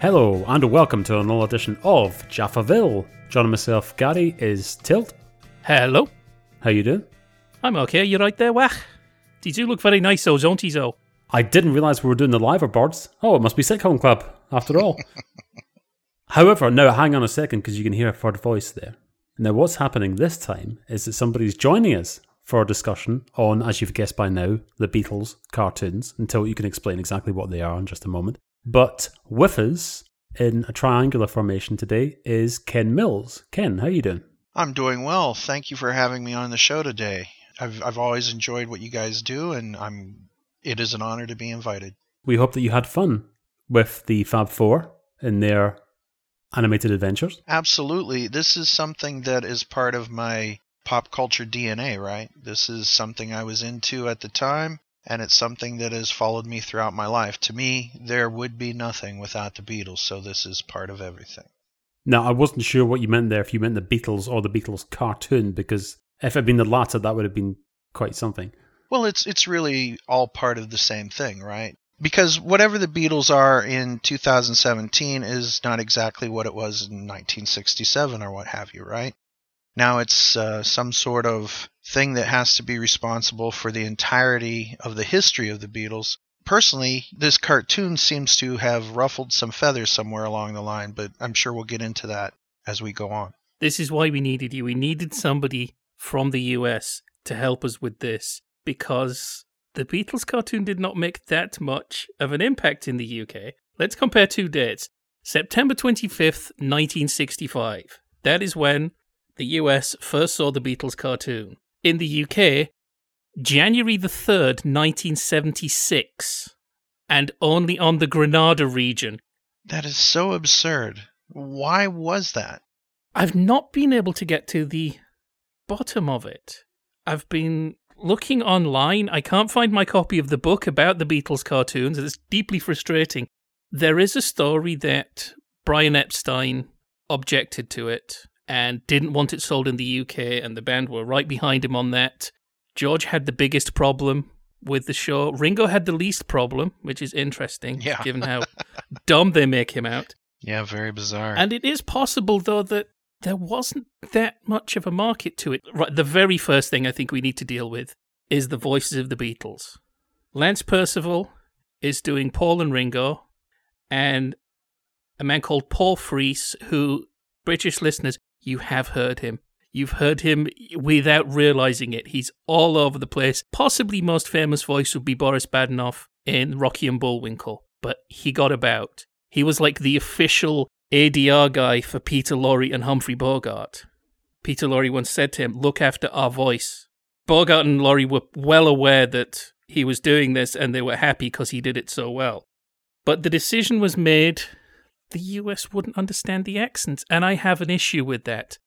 Hello, and welcome to another edition of Jaffaville. John and myself, Gary, is Tilt. Hello. How you doing? I'm okay. You right there, Wach? Did you look very nice, though, don't you, though? I didn't realise we were doing the live boards. Oh, it must be Sitcom Club, after all. However, now hang on a second because you can hear a third voice there. Now, what's happening this time is that somebody's joining us for a discussion on, as you've guessed by now, the Beatles cartoons, until you can explain exactly what they are in just a moment. But with us in a triangular formation today is Ken Mills. Ken, how you doing? I'm doing well. Thank you for having me on the show today. I've I've always enjoyed what you guys do, and I'm it is an honor to be invited. We hope that you had fun with the Fab Four in their animated adventures. Absolutely. This is something that is part of my pop culture DNA, right? This is something I was into at the time, and it's something that has followed me throughout my life. To me, there would be nothing without the Beatles, so this is part of everything. Now, I wasn't sure what you meant there, if you meant the Beatles or the Beatles cartoon, because if it had been the latter, that would have been quite something. Well, it's it's really all part of the same thing, right? Because whatever the Beatles are in 2017 is not exactly what it was in 1967 or what have you, right? Now it's uh, some sort of thing that has to be responsible for the entirety of the history of the Beatles. Personally, this cartoon seems to have ruffled some feathers somewhere along the line, but I'm sure we'll get into that as we go on. This is why we needed you. We needed somebody from the US to help us with this because the Beatles cartoon did not make that much of an impact in the UK. Let's compare two dates. September 25th, 1965. That is when the US first saw the Beatles cartoon. In the UK, January the 3rd, 1976. And only on the Granada region. That is so absurd. Why was that? I've not been able to get to the bottom of it. I've been looking online. I can't find my copy of the book about the Beatles cartoons. It's deeply frustrating. There is a story that Brian Epstein objected to it and didn't want it sold in the UK, and the band were right behind him on that. George had the biggest problem with the show. Ringo had the least problem, which is interesting, Yeah. given how dumb they make him out. Yeah, very bizarre. And it is possible, though, that there wasn't that much of a market to it. Right, the very first thing I think we need to deal with is the voices of the Beatles. Lance Percival is doing Paul and Ringo, and a man called Paul Frees, who, British listeners, you have heard him. You've heard him without realizing it. He's all over the place. Possibly most famous voice would be Boris Badenov in Rocky and Bullwinkle, but he got about. He was like the official ADR guy for Peter Lorre and Humphrey Bogart. Peter Lorre once said to him, Look after our voice. Bogart and Lorre were well aware that he was doing this and they were happy because he did it so well. But the decision was made the US wouldn't understand the accents, and I have an issue with that.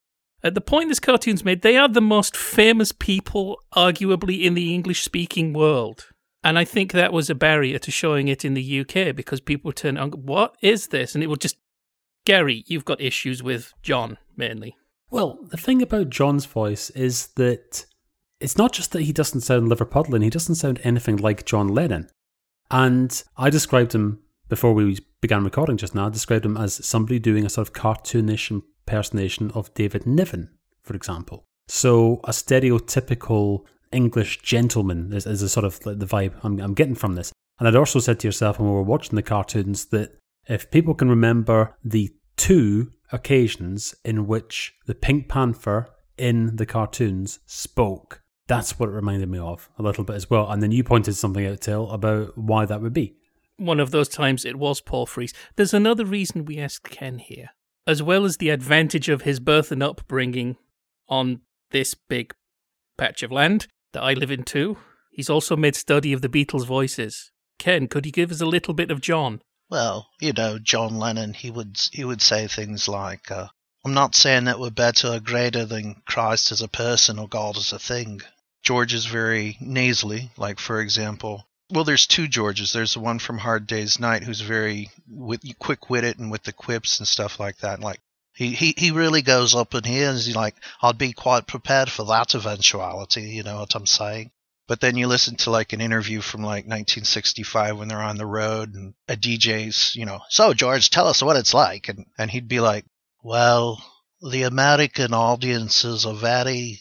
At the point this cartoon's made, they are the most famous people, arguably, in the English speaking world. And I think that was a barrier to showing it in the UK because people would turn on, what is this? And it would just, Gary, you've got issues with John mainly. Well, the thing about John's voice is that it's not just that he doesn't sound Liverpudlian, he doesn't sound anything like John Lennon. And I described him before we began recording just now, I described him as somebody doing a sort of cartoonish impersonation of David Niven, for example. So a stereotypical English gentleman is, is a sort of like the vibe I'm, I'm getting from this. And I'd also said to yourself when we were watching the cartoons that if people can remember the two occasions in which the Pink Panther in the cartoons spoke, that's what it reminded me of a little bit as well. And then you pointed something out, Till, about why that would be. One of those times it was Paul Frees. There's another reason we asked Ken here. As well as the advantage of his birth and upbringing on this big patch of land that I live in too, he's also made study of the Beatles' voices. Ken, could you give us a little bit of John? Well, you know, John Lennon, he would he would say things like, uh, "I'm not saying that we're better or greater than Christ as a person or God as a thing." George is very nasally, like for example, well, there's two Georges. There's the one from Hard Day's Night who's very wit- quick-witted and with the quips and stuff like that. And Like he, he, he really goes up in here and he's like, I'd be quite prepared for that eventuality. You know what I'm saying? But then you listen to like an interview from like 1965 when they're on the road and a DJ's, you know, so George, tell us what it's like. And, and he'd be like, well, the American audiences are very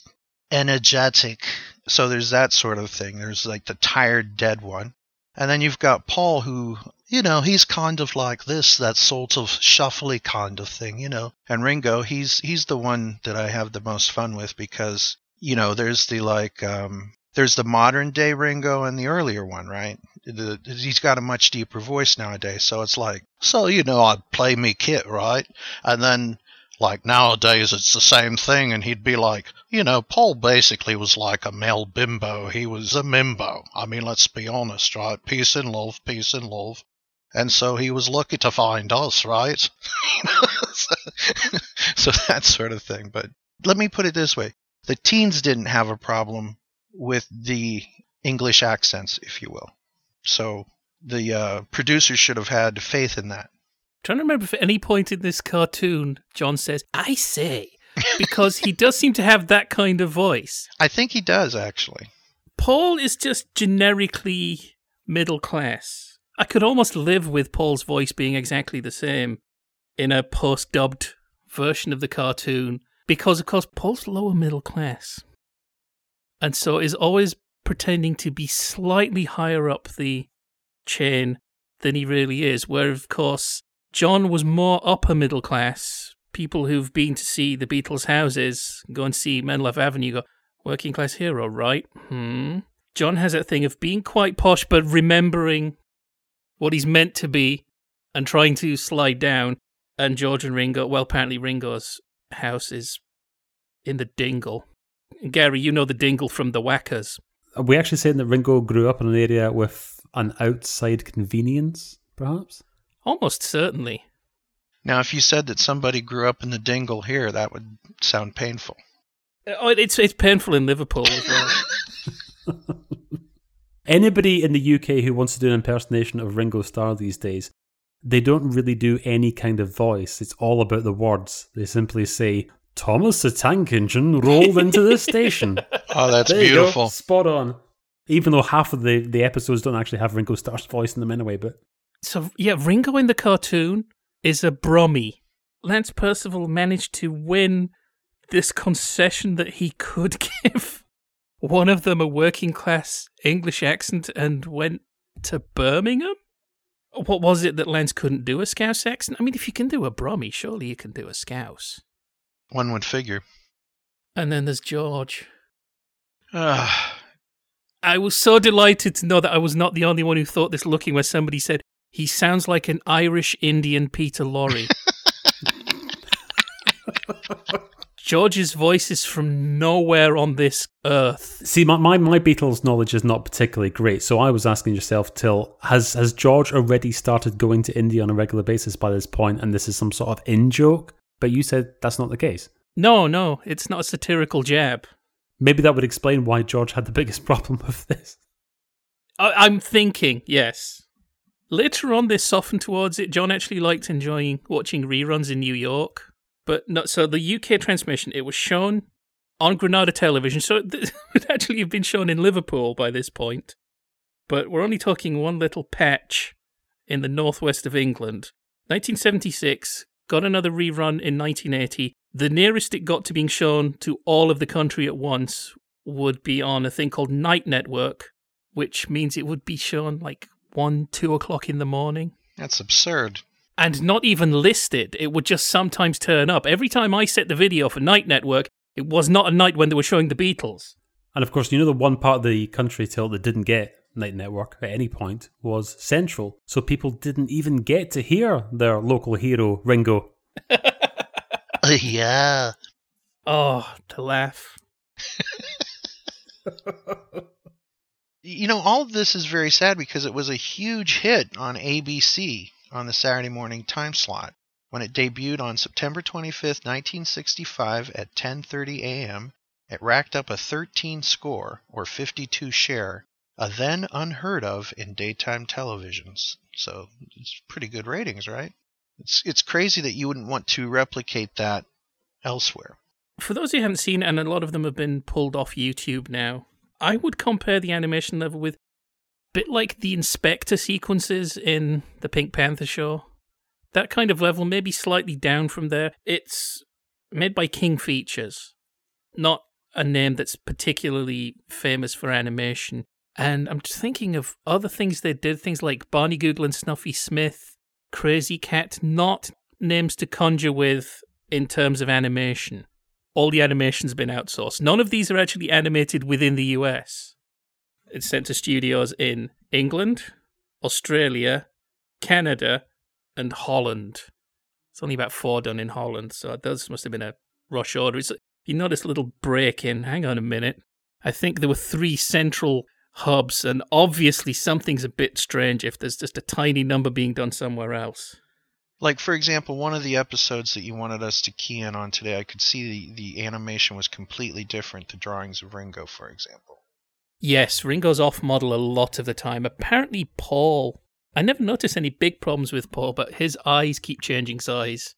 energetic. So there's that sort of thing. There's like the tired, dead one. And then you've got Paul, who, you know, he's kind of like this, that sort of shuffly kind of thing, you know. And Ringo, he's he's the one that I have the most fun with because, you know, there's the like um there's the modern day Ringo and the earlier one, right? The, he's got a much deeper voice nowadays, so it's like, so you know, I'd play me kit, right? And then like nowadays, it's the same thing, and he'd be like, you know, Paul basically was like a male bimbo. He was a mimbo. I mean, let's be honest, right? Peace and love, peace and love. And so he was lucky to find us, right? so, that sort of thing. But let me put it this way the teens didn't have a problem with the English accents, if you will. So the uh, producers should have had faith in that trying to remember if at any point in this cartoon John says, I say, because he does seem to have that kind of voice. I think he does, actually. Paul is just generically middle class. I could almost live with Paul's voice being exactly the same in a post dubbed version of the cartoon because, of course, Paul's lower middle class. And so is always pretending to be slightly higher up the chain than he really is. Where, of course, John was more upper middle class. People who've been to see the Beatles' houses, go and see Menlove Avenue, go, working class hero, right? Hmm. John has that thing of being quite posh, but remembering what he's meant to be and trying to slide down. And George and Ringo, well, apparently Ringo's house is in the dingle. Gary, you know the dingle from the Whackers. Are we actually saying that Ringo grew up in an area with an outside convenience, perhaps? Almost certainly. Now, if you said that somebody grew up in the dingle here, that would sound painful. Uh, oh, it's it's painful in Liverpool as well. Anybody in the UK who wants to do an impersonation of Ringo Starr these days, they don't really do any kind of voice. It's all about the words. They simply say, Thomas the Tank Engine rolled into the station. Oh, that's There beautiful. Spot on. Even though half of the, the episodes don't actually have Ringo Starr's voice in them anyway, but So yeah, Ringo in the cartoon is a Brummy. Lance Percival managed to win this concession that he could give one of them a working class English accent and went to Birmingham. What was it that Lance couldn't do a Scouse accent? I mean, if you can do a Brummy, surely you can do a Scouse. One would figure. And then there's George. Ah, I was so delighted to know that I was not the only one who thought this looking where somebody said, he sounds like an Irish Indian Peter Lorre. George's voice is from nowhere on this earth. See, my, my, my Beatles knowledge is not particularly great, so I was asking yourself, Till, has has George already started going to India on a regular basis by this point, and this is some sort of in joke? But you said that's not the case. No, no, it's not a satirical jab. Maybe that would explain why George had the biggest problem with this. I- I'm thinking, yes. Later on, they softened towards it. John actually liked enjoying watching reruns in New York. But no, so the UK transmission, it was shown on Granada television. So it would actually have been shown in Liverpool by this point. But we're only talking one little patch in the northwest of England. 1976, got another rerun in 1980. The nearest it got to being shown to all of the country at once would be on a thing called Night Network, which means it would be shown like 1, 2 o'clock in the morning that's absurd. and not even listed. It would just sometimes turn up. Every time I set the video for Night Network, it was not a night when they were showing the Beatles. And of course, you know the one part of the country till that didn't get Night Network at any point was Central, so people didn't even get to hear their local hero Ringo. yeah. Oh, to laugh. You know, all of this is very sad because it was a huge hit on ABC on the Saturday morning time slot. When it debuted on September 25th, 1965 at 10:30 a.m., it racked up a 13 score or 52 share, a then unheard of in daytime televisions. So, it's pretty good ratings, right? It's it's crazy that you wouldn't want to replicate that elsewhere. For those who haven't seen and a lot of them have been pulled off YouTube now, I would compare the animation level with bit like the inspector sequences in the Pink Panther show. That kind of level, maybe slightly down from there. It's made by King Features, not a name that's particularly famous for animation. And I'm just thinking of other things they did, things like Barney Google and Snuffy Smith, Krazy Kat, not names to conjure with in terms of animation. All the animation's been outsourced. None of these are actually animated within the US. It's sent to studios in England, Australia, Canada, and Holland. It's only about four done in Holland, so those must have been a rush order. It's, you notice a little break in. Hang on a minute. I think there were three central hubs, and obviously something's a bit strange if there's just a tiny number being done somewhere else. Like for example, one of the episodes that you wanted us to key in on today, I could see the, the animation was completely different. The drawings of Ringo, for example. Yes, Ringo's off model a lot of the time. Apparently, Paul I never noticed any big problems with Paul, but his eyes keep changing size.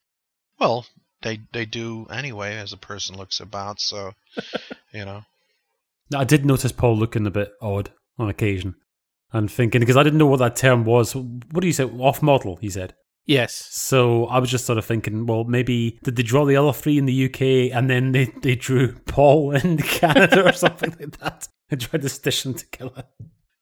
Well, they they do anyway as a person looks about, so you know. I did notice Paul looking a bit odd on occasion and thinking because I didn't know what that term was. What do you say? Off model, he said. Yes. So I was just sort of thinking, well, maybe did they draw the other three in the UK and then they, they drew Paul in Canada or something like that and tried to stitch them together?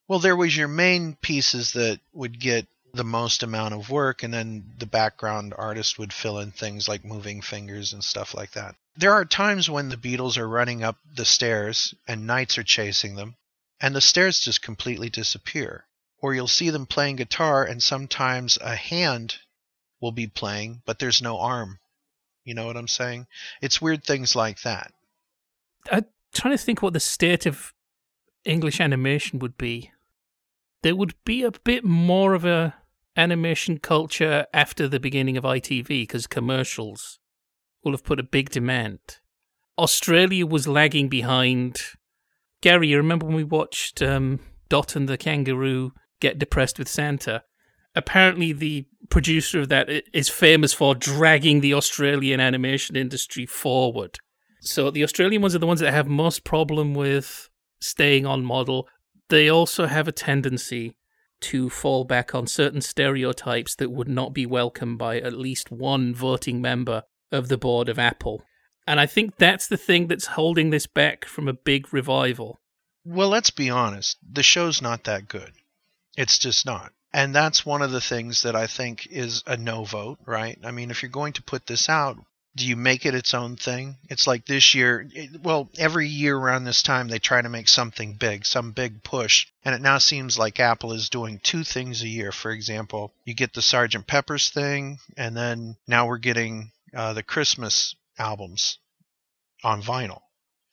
Well, there was your main pieces that would get the most amount of work, and then the background artist would fill in things like moving fingers and stuff like that. There are times when the Beatles are running up the stairs and knights are chasing them, and the stairs just completely disappear. Or you'll see them playing guitar, and sometimes a hand will be playing, but there's no arm. You know what I'm saying? It's weird things like that. I'm trying to think what the state of English animation would be there would be a bit more of a animation culture after the beginning of ITV because commercials will have put a big demand. Australia was lagging behind. Gary, you remember when we watched um, Dot and the Kangaroo get depressed with Santa? Apparently, the producer of that is famous for dragging the Australian animation industry forward. So the Australian ones are the ones that have most problem with staying on model they also have a tendency to fall back on certain stereotypes that would not be welcomed by at least one voting member of the board of Apple. And I think that's the thing that's holding this back from a big revival. Well, let's be honest. The show's not that good. It's just not. And that's one of the things that I think is a no vote, right? I mean, if you're going to put this out, do you make it its own thing? It's like this year, well, every year around this time they try to make something big, some big push. And it now seems like Apple is doing two things a year. For example, you get the Sergeant Pepper's thing, and then now we're getting uh, the Christmas albums on vinyl.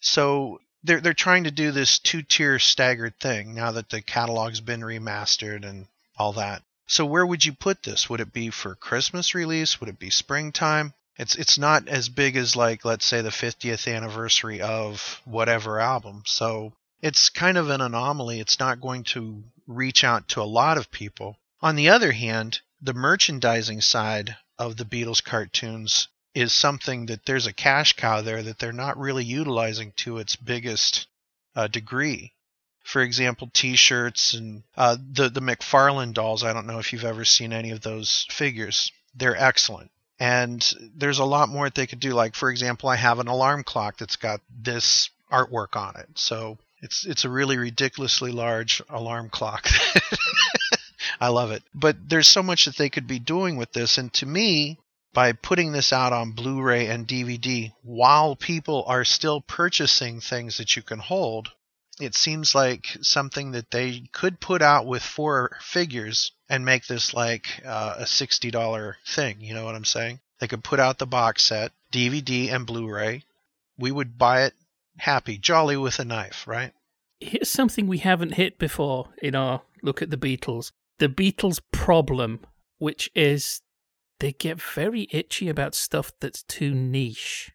So they're they're trying to do this two-tier staggered thing now that the catalog's been remastered and all that. So where would you put this? Would it be for Christmas release? Would it be springtime? It's it's not as big as like let's say the 50th anniversary of whatever album. So it's kind of an anomaly. It's not going to reach out to a lot of people. On the other hand, the merchandising side of the Beatles cartoons is something that there's a cash cow there that they're not really utilizing to its biggest uh, degree. For example, T-shirts and uh, the the McFarlane dolls. I don't know if you've ever seen any of those figures. They're excellent. And there's a lot more that they could do. Like for example i have an alarm clock that's got this artwork on it. So it's it's a really ridiculously large alarm clock. I love it. But there's so much that they could be doing with this. And to me by putting this out on blu-ray and dvd while people are still purchasing things that you can hold it seems like something that they could put out with four figures and make this like uh, a $60 thing. You know what I'm saying? They could put out the box set, DVD and Blu ray. We would buy it happy, jolly with a knife, right? Here's something we haven't hit before in our look at the Beatles the Beatles' problem, which is they get very itchy about stuff that's too niche.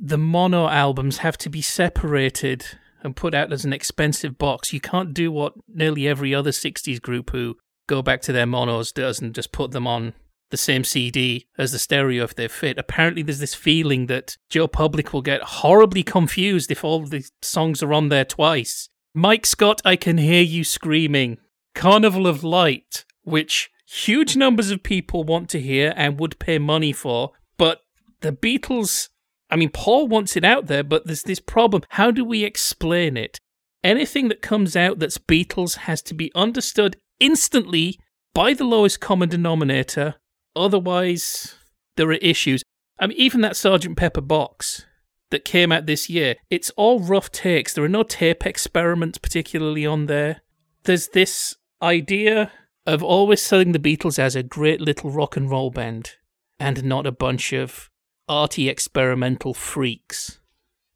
The mono albums have to be separated and put out as an expensive box. You can't do what nearly every other 60s group who go back to their monos does and just put them on the same CD as the stereo if they fit. Apparently, there's this feeling that Joe Public will get horribly confused if all the songs are on there twice Mike Scott, I can hear you screaming. Carnival of Light, which huge numbers of people want to hear and would pay money for, but the Beatles. I mean, Paul wants it out there, but there's this problem. How do we explain it? Anything that comes out that's Beatles has to be understood instantly by the lowest common denominator. Otherwise, there are issues. I mean, even that Sergeant Pepper box that came out this year, it's all rough takes. There are no tape experiments particularly on there. There's this idea of always selling the Beatles as a great little rock and roll band and not a bunch of arty experimental freaks.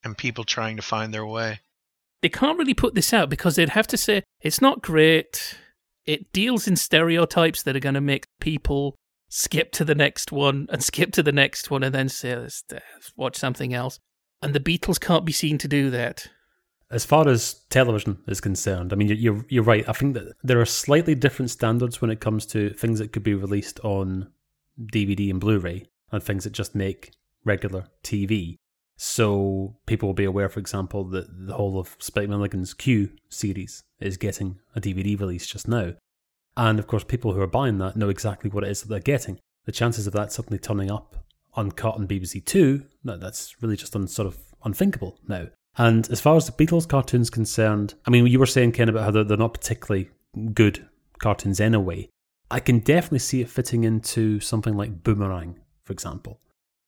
And people trying to find their way. They can't really put this out because they'd have to say it's not great. It deals in stereotypes that are going to make people skip to the next one and skip to the next one and then say, let's, let's watch something else. And the Beatles can't be seen to do that. As far as television is concerned, I mean, you're you're right. I think that there are slightly different standards when it comes to things that could be released on DVD and Blu-ray and things that just make regular TV. So people will be aware, for example, that the whole of Spike Milligan's Q series is getting a DVD release just now. And of course, people who are buying that know exactly what it is that they're getting. The chances of that suddenly turning up uncut on BBC Two, that's really just un, sort of unthinkable now. And as far as the Beatles cartoons concerned, I mean, you were saying, Ken, about how they're, they're not particularly good cartoons anyway. I can definitely see it fitting into something like Boomerang, for example.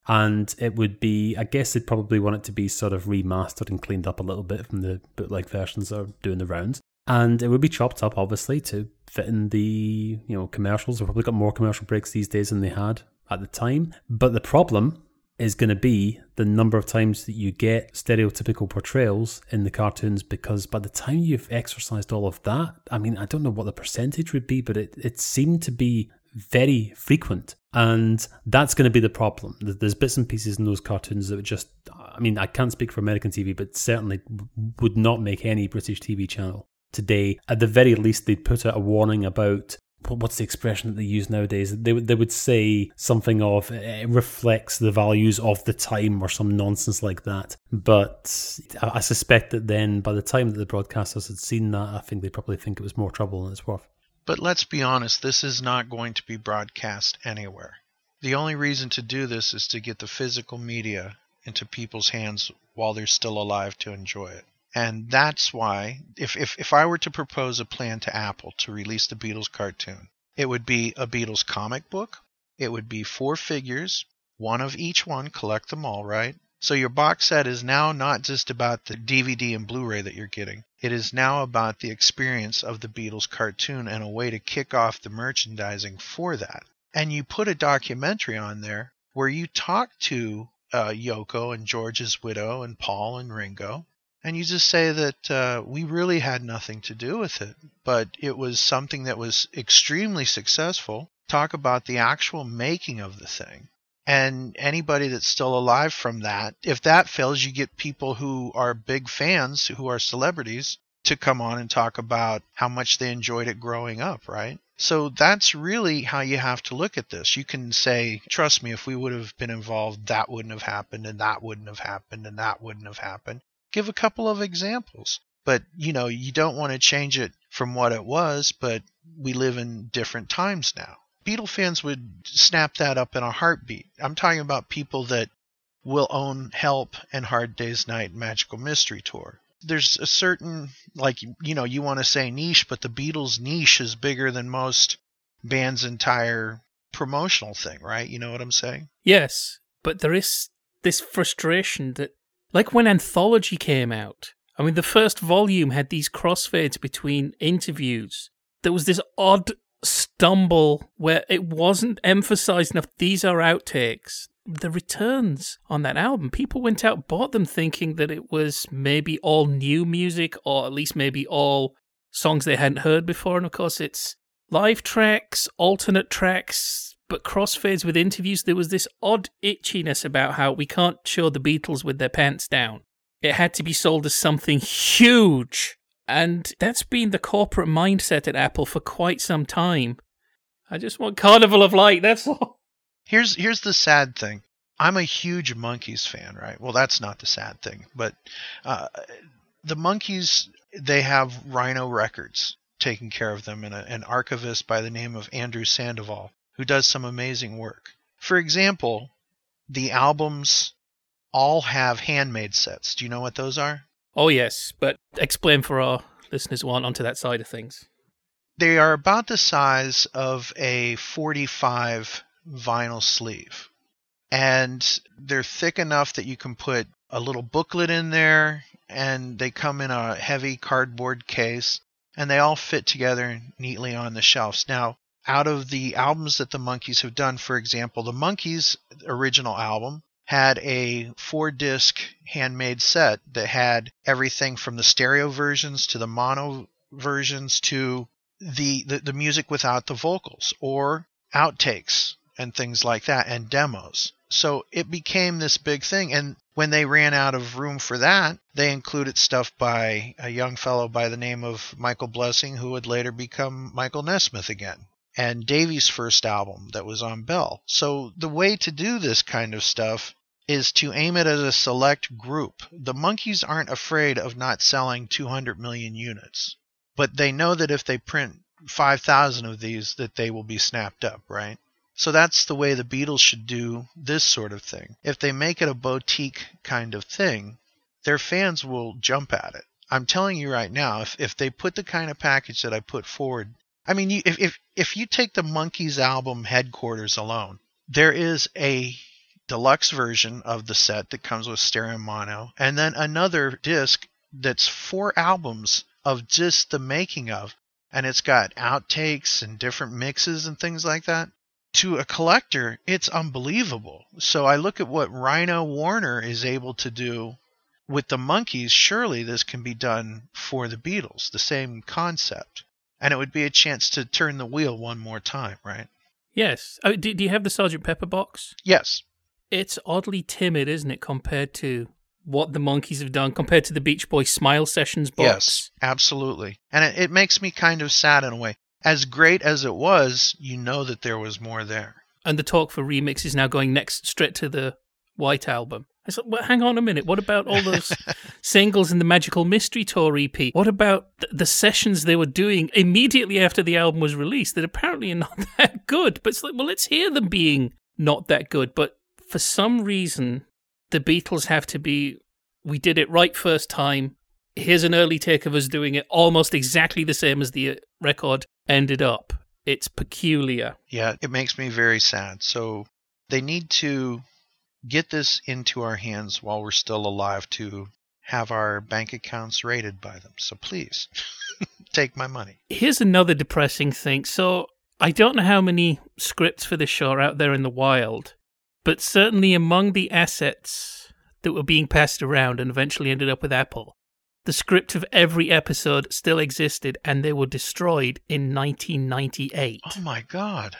And it would be, I guess they'd probably want it to be sort of remastered and cleaned up a little bit from the bootleg versions that are doing the rounds. And it would be chopped up, obviously, to fit in the you know commercials. They've probably got more commercial breaks these days than they had at the time. But the problem is going to be the number of times that you get stereotypical portrayals in the cartoons because by the time you've exercised all of that, I mean, I don't know what the percentage would be, but it, it seemed to be very frequent. And that's going to be the problem. There's bits and pieces in those cartoons that would just, I mean, I can't speak for American TV, but certainly would not make any British TV channel today. At the very least, they'd put out a warning about what's the expression that they use nowadays? They would they would say something of eh, it reflects the values of the time or some nonsense like that. But I suspect that then by the time that the broadcasters had seen that, I think they probably think it was more trouble than it's worth. But let's be honest, this is not going to be broadcast anywhere. The only reason to do this is to get the physical media into people's hands while they're still alive to enjoy it. And that's why, if, if, if I were to propose a plan to Apple to release the Beatles cartoon, it would be a Beatles comic book. It would be four figures, one of each one, collect them all, right? So your box set is now not just about the DVD and Blu ray that you're getting. It is now about the experience of the Beatles cartoon and a way to kick off the merchandising for that. And you put a documentary on there where you talk to uh, Yoko and George's widow and Paul and Ringo. And you just say that uh, we really had nothing to do with it, but it was something that was extremely successful. Talk about the actual making of the thing and anybody that's still alive from that if that fails you get people who are big fans who are celebrities to come on and talk about how much they enjoyed it growing up right? So that's really how you have to look at this. You can say trust me if we would have been involved that wouldn't have happened and that wouldn't have happened and that wouldn't have happened. Give a couple of examples. But you know you don't want to change it from what it was but we live in different times now Beatle fans would snap that up in a heartbeat. I'm talking about people that will own Help and Hard Day's Night Magical Mystery Tour. There's a certain, like, you know, you want to say niche, but the Beatles' niche is bigger than most bands' entire promotional thing, right? You know what I'm saying? Yes, but there is this frustration that, like when Anthology came out, I mean, the first volume had these crossfades between interviews. There was this odd stumble where it wasn't emphasized enough. These are outtakes. The returns on that album, people went out, bought them thinking that it was maybe all new music or at least maybe all songs they hadn't heard before. And of course, it's live tracks, alternate tracks, but crossfades with interviews. There was this odd itchiness about how we can't show the Beatles with their pants down. It had to be sold as something huge and that's been the corporate mindset at Apple for quite some time. I just want Carnival of Light, that's all. Here's here's the sad thing. I'm a huge Monkees fan, right? Well, that's not the sad thing, but uh, the Monkees they have Rhino Records taking care of them and a, an archivist by the name of Andrew Sandoval who does some amazing work. For example, the albums all have handmade sets. Do you know what those are? Oh, yes, but explain for our listeners who aren't onto that side of things. They are about the size of a 45 vinyl sleeve. And they're thick enough that you can put a little booklet in there, and they come in a heavy cardboard case, and they all fit together neatly on the shelves. Now, out of the albums that the Monkees have done, for example, the Monkees' original album had a four disc handmade set that had everything from the stereo versions to the mono versions to the, the, the music without the vocals or outtakes and things like that and demos. So it became this big thing. And when they ran out of room for that, they included stuff by a young fellow by the name of Michael Blessing, who would later become Michael Nesmith again, and Davy's first album that was on Bell. So the way to do this kind of stuff is to aim it at a select group. The Monkees aren't afraid of not selling 200 million units, but they know that if they print 5,000 of these that they will be snapped up, right? So that's the way the Beatles should do this sort of thing. If they make it a boutique kind of thing, their fans will jump at it. I'm telling you right now, if, if they put the kind of package that I put forward, I mean, if, if, if you take the Monkees album Headquarters alone, there is a deluxe version of the set that comes with stereo mono, and then another disc that's four albums of just the making of, and it's got outtakes and different mixes and things like that. To a collector, it's unbelievable. So I look at what Rhino Warner is able to do with the Monkees. Surely this can be done for the Beatles, the same concept. And it would be a chance to turn the wheel one more time, right? Yes. Oh, do, do you have the Sergeant Pepper box? Yes. It's oddly timid, isn't it, compared to what the Monkees have done, compared to the Beach Boys Smile Sessions box? Yes, absolutely. And it, it makes me kind of sad in a way as great as it was, you know that there was more there. And the talk for remix is now going next straight to the White Album. I said, well, hang on a minute. What about all those singles in the Magical Mystery Tour EP? What about th- the sessions they were doing immediately after the album was released that apparently are not that good? But it's like, well, let's hear them being not that good. But for some reason, the Beatles have to be, we did it right first time. Here's an early take of us doing it almost exactly the same as the uh, record ended up. It's peculiar. Yeah, it makes me very sad. So they need to get this into our hands while we're still alive to have our bank accounts rated by them. So please take my money. Here's another depressing thing. So I don't know how many scripts for this show are out there in the wild, but certainly among the assets that were being passed around and eventually ended up with Apple, the script of every episode still existed and they were destroyed in 1998. Oh my god.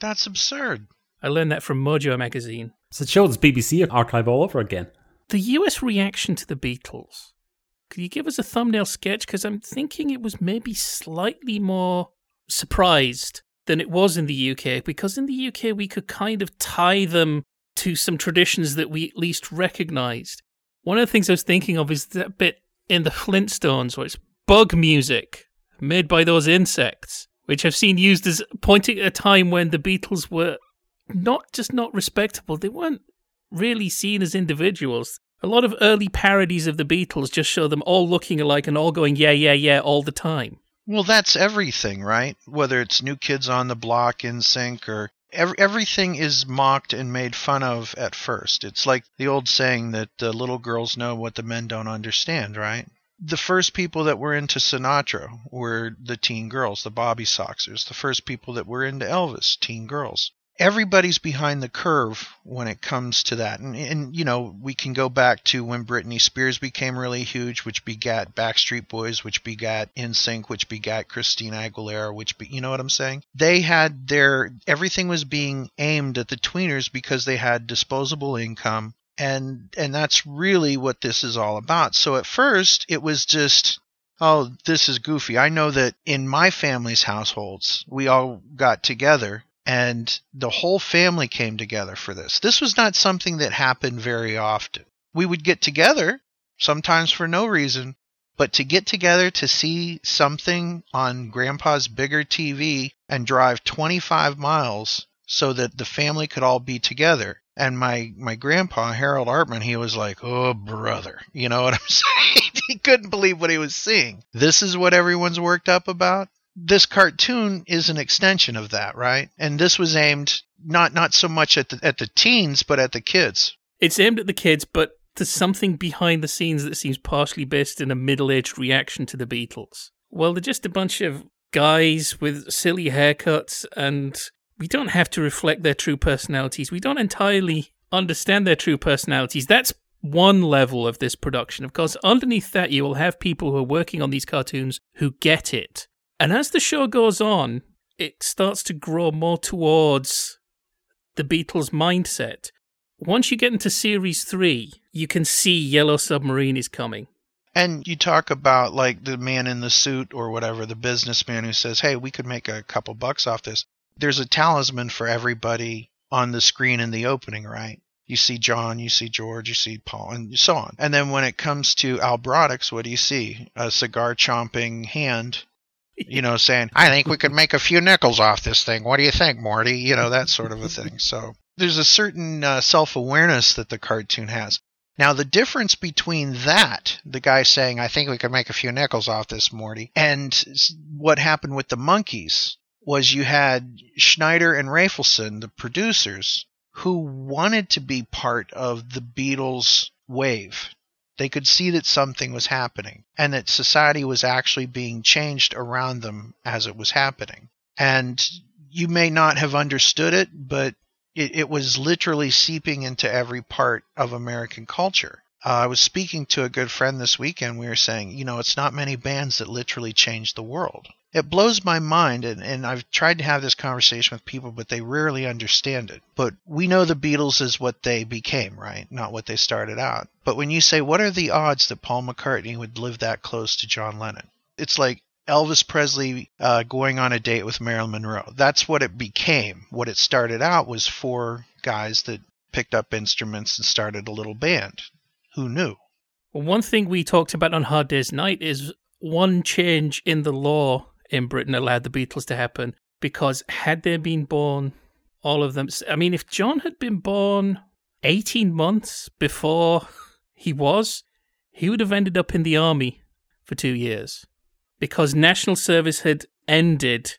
That's absurd. I learned that from Mojo magazine. So it shows BBC archive all over again. The US reaction to the Beatles. Could you give us a thumbnail sketch? Because I'm thinking it was maybe slightly more surprised than it was in the UK, because in the UK we could kind of tie them to some traditions that we at least recognized. One of the things I was thinking of is that bit in the Flintstones, where it's bug music made by those insects, which I've seen used as pointing at a time when the Beatles were not just not respectable, they weren't really seen as individuals. A lot of early parodies of the Beatles just show them all looking alike and all going, yeah, yeah, yeah, all the time. Well, that's everything, right? Whether it's New Kids on the Block, NSYNC, or every, everything is mocked and made fun of at first. It's like the old saying that the little girls know what the men don't understand, right? The first people that were into Sinatra were the teen girls, the Bobby Soxers. The first people that were into Elvis, teen girls everybody's behind the curve when it comes to that. And, and, you know, we can go back to when Britney Spears became really huge, which begat Backstreet Boys, which begat NSYNC, which begat Christina Aguilera, which, be, you know what I'm saying? They had their, everything was being aimed at the tweeners because they had disposable income. And, and that's really what this is all about. So at first, it was just, oh, this is goofy. I know that in my family's households, we all got together and the whole family came together for this. This was not something that happened very often. We would get together, sometimes for no reason, But to get together to see something on grandpa's bigger TV and drive 25 miles so that the family could all be together. And my, my grandpa, Harold Artman, he was like, oh, brother. You know what I'm saying? he couldn't believe what he was seeing. This is what everyone's worked up about? This cartoon is an extension of that, right? And this was aimed not not so much at the at the teens, but at the kids. It's aimed at the kids, but there's something behind the scenes that seems partially based in a middle-aged reaction to the Beatles. Well, they're just a bunch of guys with silly haircuts and we don't have to reflect their true personalities. We don't entirely understand their true personalities. That's one level of this production. Of course, underneath that, you will have people who are working on these cartoons who get it. And as the show goes on, it starts to grow more towards the Beatles' mindset. Once you get into series three, you can see Yellow Submarine is coming. And you talk about like the man in the suit or whatever, the businessman who says, "Hey, we could make a couple bucks off this." there's a talisman for everybody on the screen in the opening, right? You see John, you see George, you see Paul, and so on. And then when it comes to Al Brodax, what do you see? A cigar chomping hand, you know, saying, I think we could make a few nickels off this thing. What do you think, Morty? You know, that sort of a thing. So there's a certain uh, self awareness that the cartoon has. Now, the difference between that, the guy saying, I think we could make a few nickels off this, Morty, and what happened with the Monkees was you had Schneider and Rafelson, the producers, who wanted to be part of the Beatles wave. They could see that something was happening and that society was actually being changed around them as it was happening. And you may not have understood it, but it, it was literally seeping into every part of American culture. Uh, I was speaking to a good friend this weekend. We were saying, you know, it's not many bands that literally changed the world it blows my mind and, and i've tried to have this conversation with people but they rarely understand it. But we know the beatles is what they became right? Not what they started out. But when you say what are the odds that paul mccartney would live that close to john lennon? It's like elvis presley uh, going on a date with marilyn monroe. That's what it became. What it started out was four guys that picked up instruments and started a little band. Who knew? Well, one thing we talked about on hard days night is one change in the law in Britain allowed the Beatles to happen because had they been born, all of them. I mean, if John had been born 18 months before he was, he would have ended up in the army for two years because national service had ended.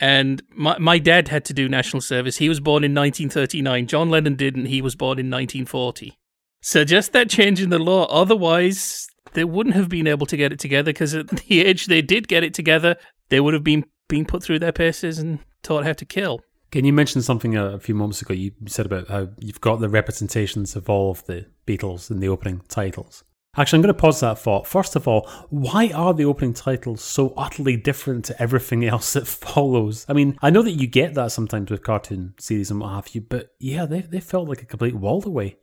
And my, my dad had to do national service. He was born in 1939. John Lennon didn't. He was born in 1940. So just that change in the law. Otherwise, they wouldn't have been able to get it together because at the age they did get it together, they would have been being put through their paces and taught how to kill. Can you mention something uh, a, few moments ago? You said about how you've got the representations of all of the Beatles in the opening titles. Actually, I'm going to pause that thought. First of all, why are the opening titles so utterly different to everything else that follows? I mean, I know that you get that sometimes with cartoon series and what have you, but yeah, they, they felt like a complete world away.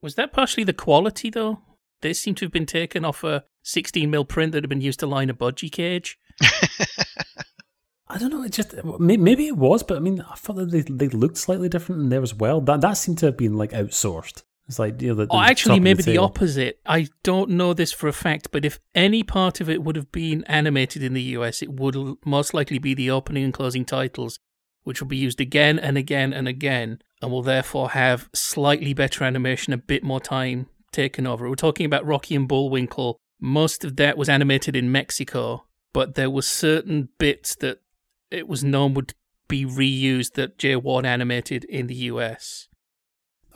Was that partially the quality, though? They seem to have been taken off a 16mm print that had been used to line a budgie cage. I don't know. It just maybe it was, but I mean, I thought that they, they looked slightly different in there as well. That that seemed to have been like outsourced. It's like you know, the, the oh, actually, maybe the, the, opposite. I don't know this for a fact, but if any part of it would have been animated in the US, it would most likely be the opening and closing titles, which will be used again and again and again, and will therefore have slightly better animation, a bit more time taken over. We're talking about Rocky and Bullwinkle. Most of that was animated in Mexico, but there were certain bits that it was known would be reused that Jay Ward animated in the US.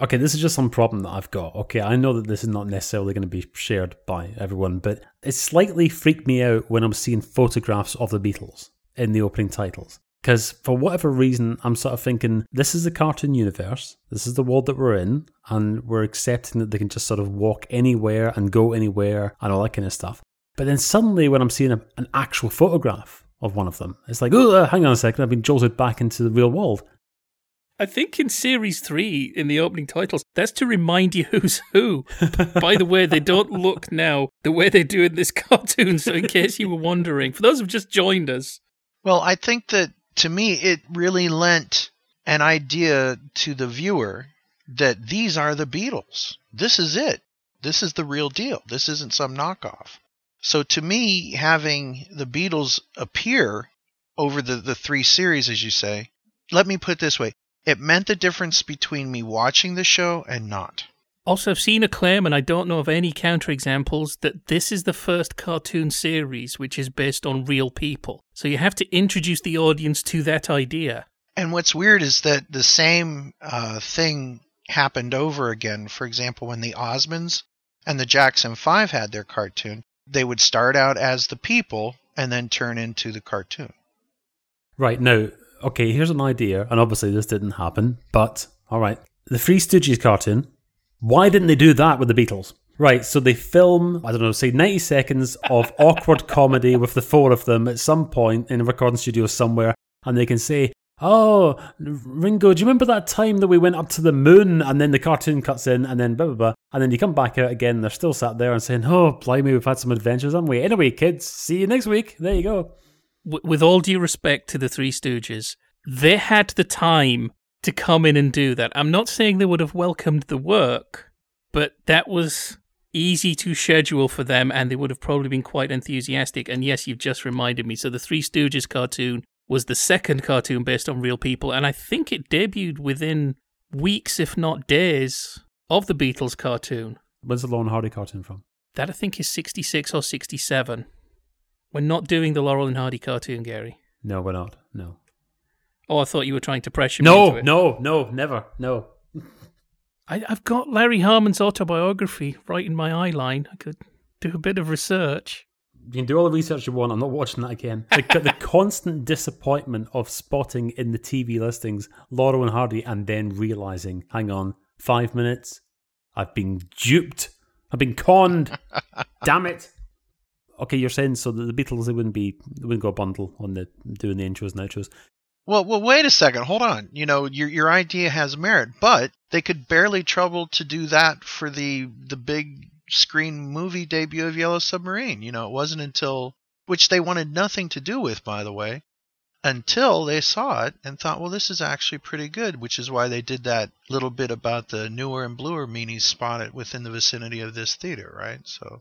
Okay, this is just some problem that I've got. Okay, I know that this is not necessarily going to be shared by everyone, but it slightly freaked me out when I'm seeing photographs of the Beatles in the opening titles. Because for whatever reason, I'm sort of thinking this is the cartoon universe, this is the world that we're in, and we're accepting that they can just sort of walk anywhere and go anywhere and all that kind of stuff. But then suddenly, when I'm seeing a, an actual photograph of one of them, it's like, oh, hang on a second, I've been jolted back into the real world. I think in series three, in the opening titles, that's to remind you who's who. By the way, they don't look now the way they do in this cartoon. So, in case you were wondering, for those who've just joined us, well, I think that to me, it really lent an idea to the viewer that these are the Beatles. This is it. This is the real deal. This isn't some knockoff. So to me, having the Beatles appear over the, the three series, as you say, let me put it this way it meant the difference between me watching the show and not. Also, I've seen a claim, and I don't know of any counterexamples, that this is the first cartoon series which is based on real people. So you have to introduce the audience to that idea. And what's weird is that the same uh, thing happened over again. For example, when the Osmonds and the Jackson Five had their cartoon, they would start out as the people and then turn into the cartoon. Right, now, okay, here's an idea, and obviously this didn't happen, but all right. The Three Stooges cartoon, why didn't they do that with the Beatles? Right, so they film, I don't know, say 90 seconds of awkward comedy with the four of them at some point in a recording studio somewhere, and they can say, Oh, Ringo, do you remember that time that we went up to the moon and then the cartoon cuts in and then blah, blah, blah. And then you come back out again, they're still sat there and saying, Oh, blimey, we've had some adventures, haven't we? Anyway, kids, see you next week. There you go. With all due respect to the Three Stooges, they had the time to come in and do that. I'm not saying they would have welcomed the work, but that was easy to schedule for them and they would have probably been quite enthusiastic. And yes, you've just reminded me. So the Three Stooges cartoon was the second cartoon based on real people, and I think it debuted within weeks, if not days, of the Beatles cartoon. Where's the Laurel and Hardy cartoon from? That I think is 66 or 67. We're not doing the Laurel and Hardy cartoon, Gary. No, we're not. No. Oh, I thought you were trying to pressure no, me. No, no, no, never. No. I, I've got Larry Harmon's autobiography right in my eye line. I could do a bit of research you can do all the research you want. I'm not watching that again. The, the constant disappointment of spotting in the TV listings Laurel and Hardy and then realizing, hang on, five minutes, I've been duped. I've been conned. Damn it. Okay, you're saying so that the Beatles they wouldn't be they wouldn't go a bundle on the doing the intros and outros. Well, well, wait a second. Hold on. You know, your your idea has merit, but they could barely trouble to do that for the the big screen movie debut of Yellow Submarine. You know, it wasn't until, which they wanted nothing to do with, by the way, until they saw it and thought, well, this is actually pretty good, which is why they did that little bit about the newer and bluer meanies spotted within the vicinity of this theater, right? So.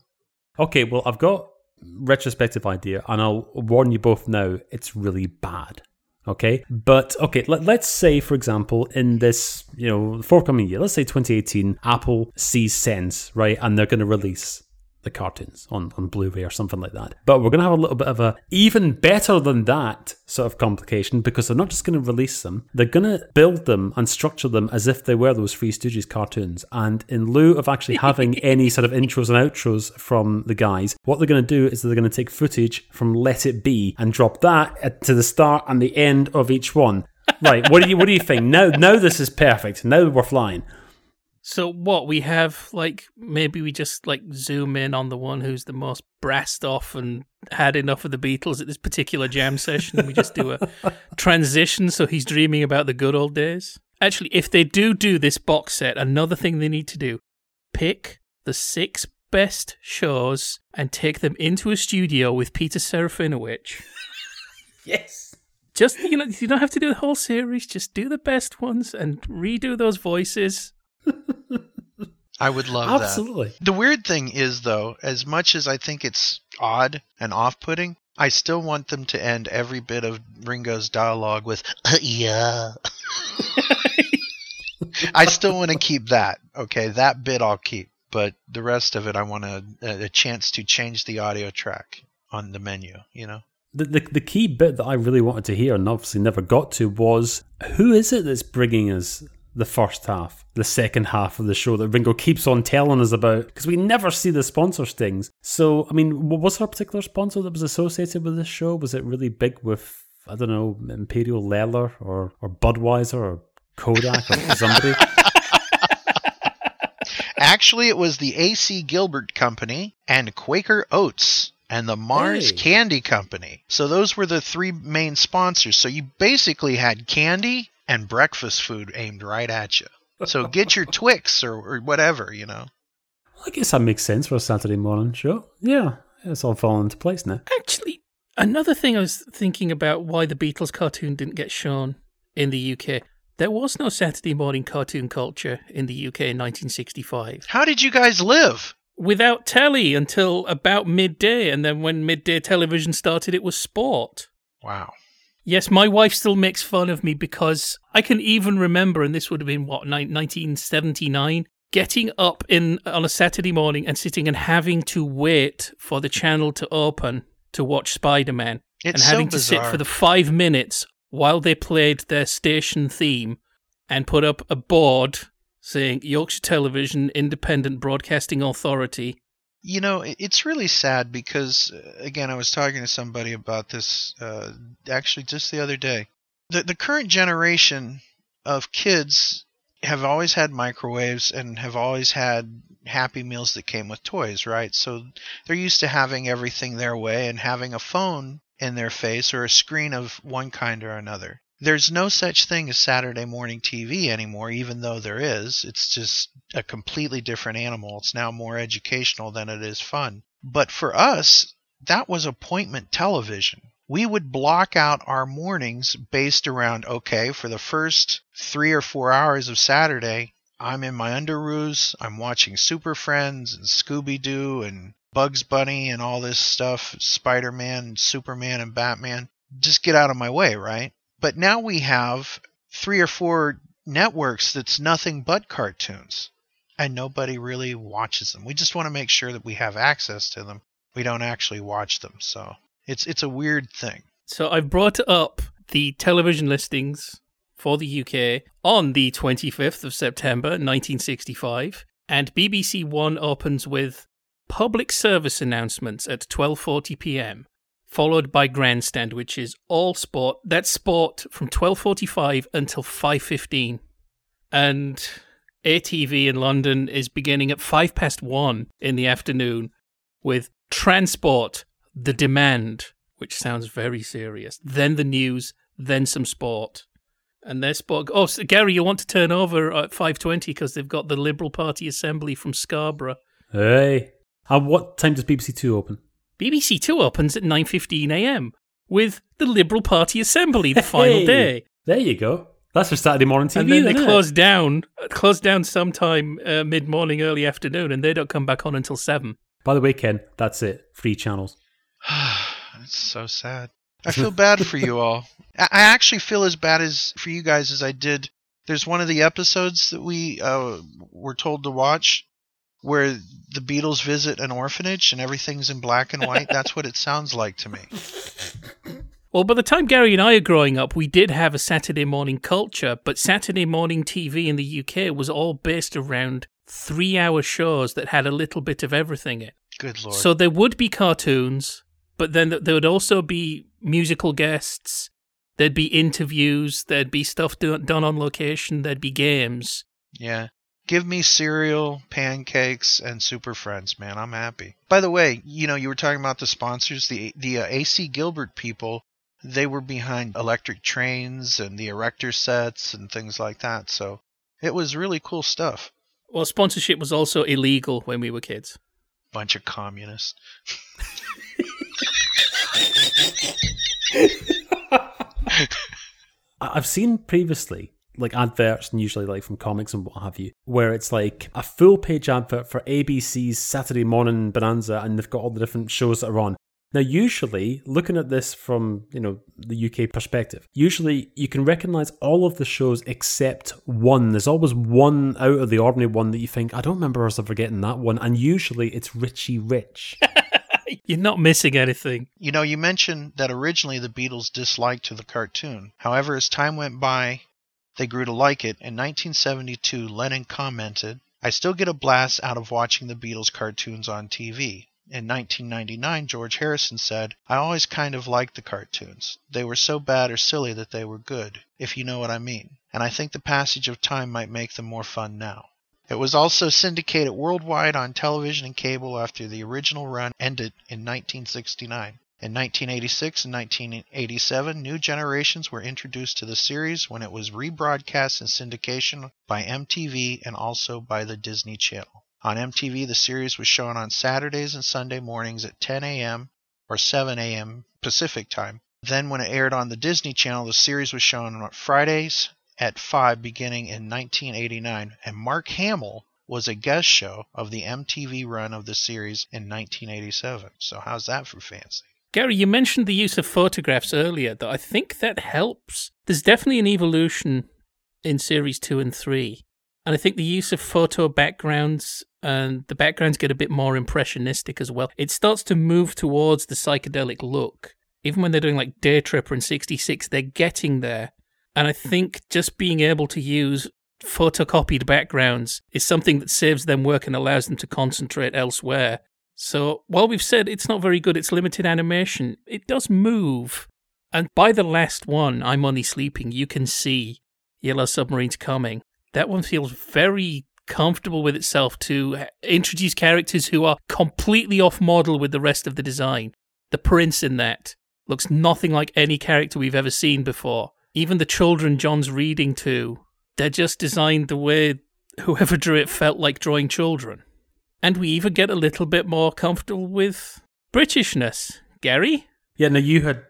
Okay, well, I've got retrospective idea, and I'll warn you both now, it's really bad. Okay, but okay, let, let's say, for example, in this, you know, forthcoming year, let's say 2018, Apple sees sense, right, and they're going to release the cartoons on, on Blu-ray or something like that. But we're going to have a little bit of a even better than that sort of complication because they're not just going to release them; they're going to build them and structure them as if they were those Free Stooges cartoons. And in lieu of actually having any sort of intros and outros from the guys, what they're going to do is they're going to take footage from Let It Be and drop that to the start and the end of each one. Right? What do you What do you think? Now, now this is perfect. Now we're flying. So what we have like maybe we just like zoom in on the one who's the most brassed off and had enough of the Beatles at this particular jam session and we just do a transition so he's dreaming about the good old days. Actually, if they do do this box set, another thing they need to do, pick the six best shows and take them into a studio with Peter Serafinowicz. yes. Just you know, you don't have to do the whole series. Just do the best ones and redo those voices I would love Absolutely. that. Absolutely. The weird thing is, though, as much as I think it's odd and off putting, I still want them to end every bit of Ringo's dialogue with, uh, yeah. I still want to keep that. Okay, that bit I'll keep. But the rest of it, I want a, a chance to change the audio track on the menu, you know? The, the, the key bit that I really wanted to hear and obviously never got to was who is it that's bringing us the first half, the second half of the show that Ringo keeps on telling us about because we never see the sponsor stings. So, I mean, was there a particular sponsor that was associated with this show? Was it really big with, I don't know, Imperial Leather or, or Budweiser or Kodak or somebody? Actually, it was the AC Gilbert Company and Quaker Oats and the Mars hey. Candy Company. So those were the three main sponsors. So you basically had candy, and breakfast food aimed right at you. So get your Twix or, or whatever, you know. I guess that makes sense for a Saturday morning show. Yeah, it's all falling into place now. Actually, another thing I was thinking about why the Beatles cartoon didn't get shown in the UK. There was no Saturday morning cartoon culture in the UK in 1965. How did you guys live? without telly until about midday. And then when midday television started, it was sport. Wow. Yes, my wife still makes fun of me because I can even remember, and this would have been what, 1979, getting up in on a Saturday morning and sitting and having to wait for the channel to open to watch Spider Man. And having so to sit for the five minutes while they played their station theme and put up a board saying Yorkshire Television Independent Broadcasting Authority. You know, it's really sad because, uh, again, I was talking to somebody about this uh, actually just the other day. The, the current generation of kids have always had microwaves and have always had happy meals that came with toys, right? So they're used to having everything their way and having a phone in their face or a screen of one kind or another. There's no such thing as Saturday morning TV anymore, even though there is. It's just a completely different animal. It's now more educational than it is fun. But for us, that was appointment television. We would block out our mornings based around okay, for the first three or four hours of Saturday, I'm in my underoos, I'm watching Super Friends and Scooby Doo and Bugs Bunny and all this stuff, Spider Man, Superman, and Batman. Just get out of my way, right? But now we have three or four networks that's nothing but cartoons, and nobody really watches them. We just want to make sure that we have access to them. We don't actually watch them, so it's it's a weird thing. So I've brought up the television listings for the UK on the 25th of September 1965 and BBC 1 opens with public service announcements at 12:40 p.m. followed by grandstand which is all sport that's sport from 12:45 until 5:15 and ATV in London is beginning at 5 past 1 in the afternoon with transport the demand which sounds very serious. Then the news, then some sport. And their sport. Oh, so Gary, you want to turn over at 5.20 because they've got the Liberal Party Assembly from Scarborough. Hey. And what time does BBC Two open? BBC Two opens at 9.15am with the Liberal Party Assembly, the final day. There you go. That's for Saturday morning TV. and then they isn't it? close down, close down sometime uh, mid-morning, early afternoon, and they don't come back on until 7. By the way, Ken, that's it. Free channels. it's so sad. I feel bad for you all. I I actually feel as bad as for you guys as I did. There's one of the episodes that we uh, were told to watch where the Beatles visit an orphanage and everything's in black and white. That's what it sounds like to me. Well, by the time Gary and I are growing up, we did have a Saturday morning culture, but Saturday morning TV in the UK was all based around three hour shows that had a little bit of everything in. Good lord. So there would be cartoons, but then there would also be musical guests, there'd be interviews, there'd be stuff do- done on location, there'd be games. Yeah. Give me cereal, pancakes, and Super Friends, man. I'm happy. By the way, you know, you were talking about the sponsors, the the uh, AC Gilbert people. They were behind electric trains and the erector sets and things like that. So it was really cool stuff. Well, sponsorship was also illegal when we were kids. Bunch of communists. I- I've seen previously like adverts and usually like from comics and what have you, where it's like a full page advert for ABC's Saturday morning bonanza and they've got all the different shows that are on. Now usually looking at this from, you know, the UK perspective, usually you can recognize all of the shows except one. There's always one out of the ordinary one that you think, I don't remember us ever getting that one, and usually it's Richie Rich. You're not missing anything. You know, you mentioned that originally the Beatles disliked the cartoon. However, as time went by, they grew to like it. In 1972, Lennon commented, I still get a blast out of watching the Beatles cartoons on TV. In 1999, George Harrison said, I always kind of liked the cartoons. They were so bad or silly that they were good, if you know what I mean. And I think the passage of time might make them more fun now. It was also syndicated worldwide on television and cable after the original run ended in 1969. In 1986 and 1987, new generations were introduced to the series when it was rebroadcast in syndication by MTV and also by the Disney Channel. On MTV, the series was shown on Saturdays and Sunday mornings at 10 a.m. or 7 a.m. Pacific time. Then, when it aired on the Disney Channel, the series was shown on Fridays at 5 beginning in 1989, and Mark Hamill was a guest show of the MTV run of the series in 1987. So how's that for fancy? Gary, you mentioned the use of photographs earlier, though I think that helps. There's definitely an evolution in series two and three. And I think the use of photo backgrounds and the backgrounds get a bit more impressionistic as well. It starts to move towards the psychedelic look. Even when they're doing like Day Tripper and 66, they're getting there. And I think just being able to use photocopied backgrounds is something that saves them work and allows them to concentrate elsewhere. So while we've said it's not very good, it's limited animation, it does move. And by the last one, I'm Only Sleeping, you can see Yellow Submarine's coming. That one feels very comfortable with itself to eh, introduce characters who are completely off model with the rest of the design. The prince in that looks nothing like any character we've ever seen before. Even the children John's reading to, they're just designed the way whoever drew it felt like drawing children. And we even get a little bit more comfortable with Britishness. Gary? Yeah, now you had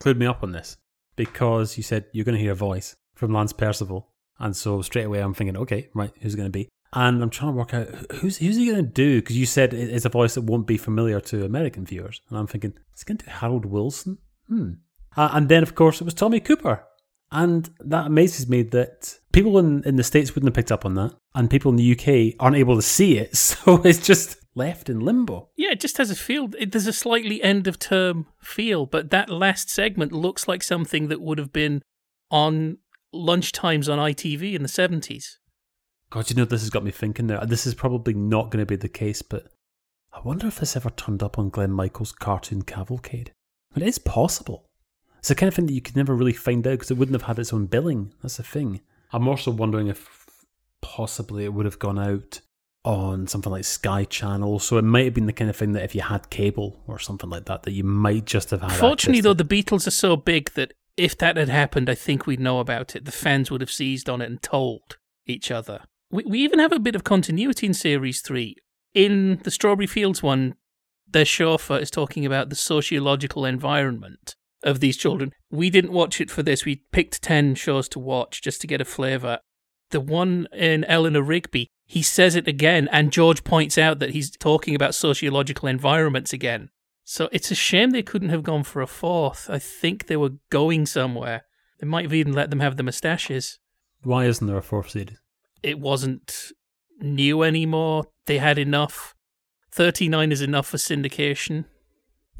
clued me up on this because you said you're going to hear a voice from Lance Percival. And so straight away I'm thinking, okay, right, who's going to be? And I'm trying to work out who's who's he going to do because you said it's a voice that won't be familiar to American viewers, and I'm thinking it's going to Harold Wilson. Hmm. Uh, and then of course it was Tommy Cooper, and that amazes me that people in in the states wouldn't have picked up on that, and people in the UK aren't able to see it, so it's just left in limbo. Yeah, it just has a feel. It, there's a slightly end of term feel, but that last segment looks like something that would have been on lunchtimes on ITV in the 70s. God, you know, this has got me thinking now. This is probably not going to be the case, but I wonder if this ever turned up on Glen Michael's cartoon cavalcade. But it is possible. It's the kind of thing that you could never really find out because it wouldn't have had its own billing. That's the thing. I'm also wondering if possibly it would have gone out on something like Sky Channel. So it might have been the kind of thing that if you had cable or something like that, that you might just have had. Fortunately, though, the Beatles are so big that if that had happened, I think we'd know about it. The fans would have seized on it and told each other. We, we even have a bit of continuity in Series 3. In the Strawberry Fields one, their chauffeur is talking about the sociological environment of these children. We didn't watch it for this. We picked 10 shows to watch just to get a flavour. The one in Eleanor Rigby, he says it again, and George points out that he's talking about sociological environments again. So it's a shame they couldn't have gone for a fourth. I think they were going somewhere. They might have even let them have the moustaches. Why isn't there a fourth series? It wasn't new anymore. They had enough. 39 is enough for syndication.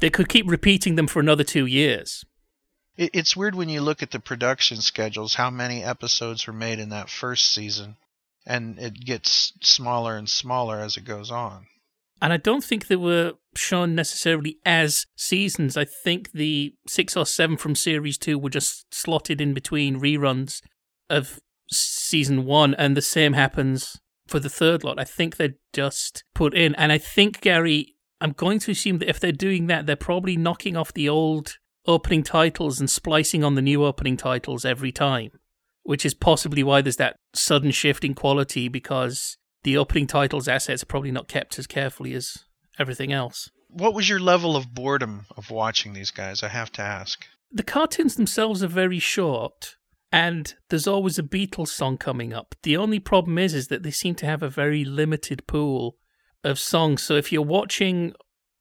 They could keep repeating them for another two years. It's weird when you look at the production schedules, how many episodes were made in that first season, and it gets smaller and smaller as it goes on. And I don't think they were shown necessarily as seasons. I think the six or seven from series two were just slotted in between reruns of season one, and the same happens for the third lot. I think they're just put in. And I think, Gary, I'm going to assume that if they're doing that, they're probably knocking off the old opening titles and splicing on the new opening titles every time, which is possibly why there's that sudden shift in quality because the opening titles assets are probably not kept as carefully as everything else. What was your level of boredom of watching these guys? I have to ask. The cartoons themselves are very short, and there's always a Beatles song coming up. The only problem is, is that they seem to have a very limited pool of songs. So if you're watching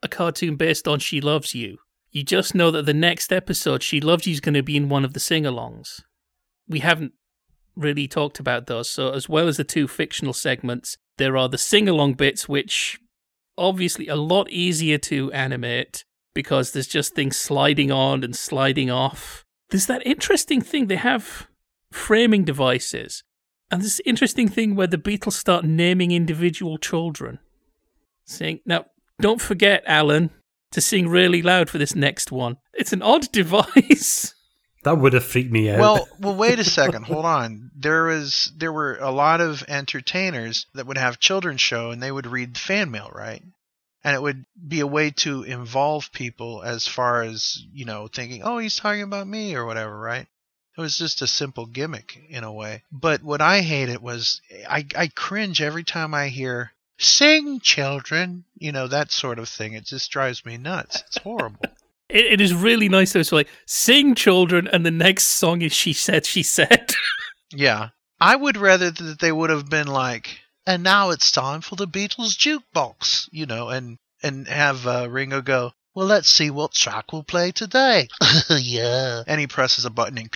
a cartoon based on She Loves You, you just know that the next episode, She Loves You, is going to be in one of the sing-alongs. We haven't really talked about those. So, as well as the two fictional segments, there are the sing along bits, which obviously a lot easier to animate because there's just things sliding on and sliding off. There's that interesting thing they have framing devices. And this interesting thing where the Beatles start naming individual children. Saying, now, don't forget, Alan, to sing really loud for this next one. It's an odd device. That would have freaked me out. Well, well, wait a second. Hold on. There was there were a lot of entertainers that would have children's show, and they would read fan mail, right? And it would be a way to involve people as far as you know, thinking, "Oh, he's talking about me" or whatever, right? It was just a simple gimmick in a way. But what I hated was I I cringe every time I hear "Sing, children," you know that sort of thing. It just drives me nuts. It's horrible. It, it is really nice though. So like, sing children, and the next song is "She Said, She Said." yeah, I would rather that they would have been like, and now it's time for the Beatles jukebox, you know, and and have uh, Ringo go, well, let's see what track we'll play today. yeah. And he presses a button and,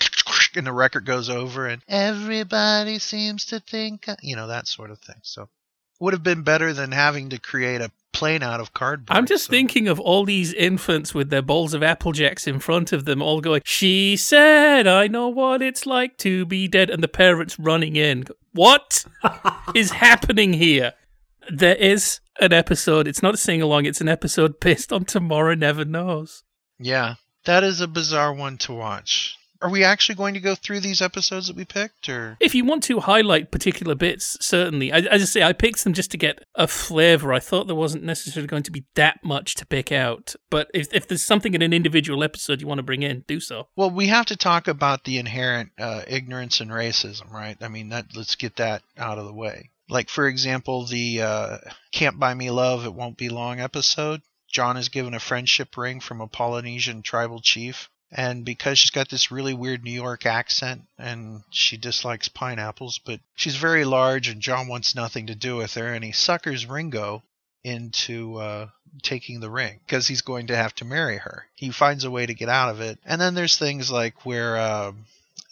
and the record goes over, and everybody seems to think, you know, that sort of thing. So would have been better than having to create a plane out of cardboard. I'm just so. thinking of all these infants with their bowls of apple jacks in front of them, all going, She said, I know what it's like to be dead. And the parents running in. What is happening here? There is an episode. It's not a sing along, it's an episode based on Tomorrow Never Knows. Yeah, that is a bizarre one to watch. Are we actually going to go through these episodes that we picked, or If you want to highlight particular bits, certainly. I, as I say, I picked them just to get a flavour. I thought there wasn't necessarily going to be that much to pick out. But if, if there's something in an individual episode you want to bring in, do so. well, we have to talk about the inherent uh, ignorance and racism, right? I mean, that let's get that out of the way. Like, for example, the uh, "Can't Buy Me Love, It Won't Be Long" episode. John is given a friendship ring from a Polynesian tribal chief. And because she's got this really weird New York accent and she dislikes pineapples, but she's very large and John wants nothing to do with her, and he suckers Ringo into uh, taking the ring because he's going to have to marry her. He finds a way to get out of it. And then there's things like where um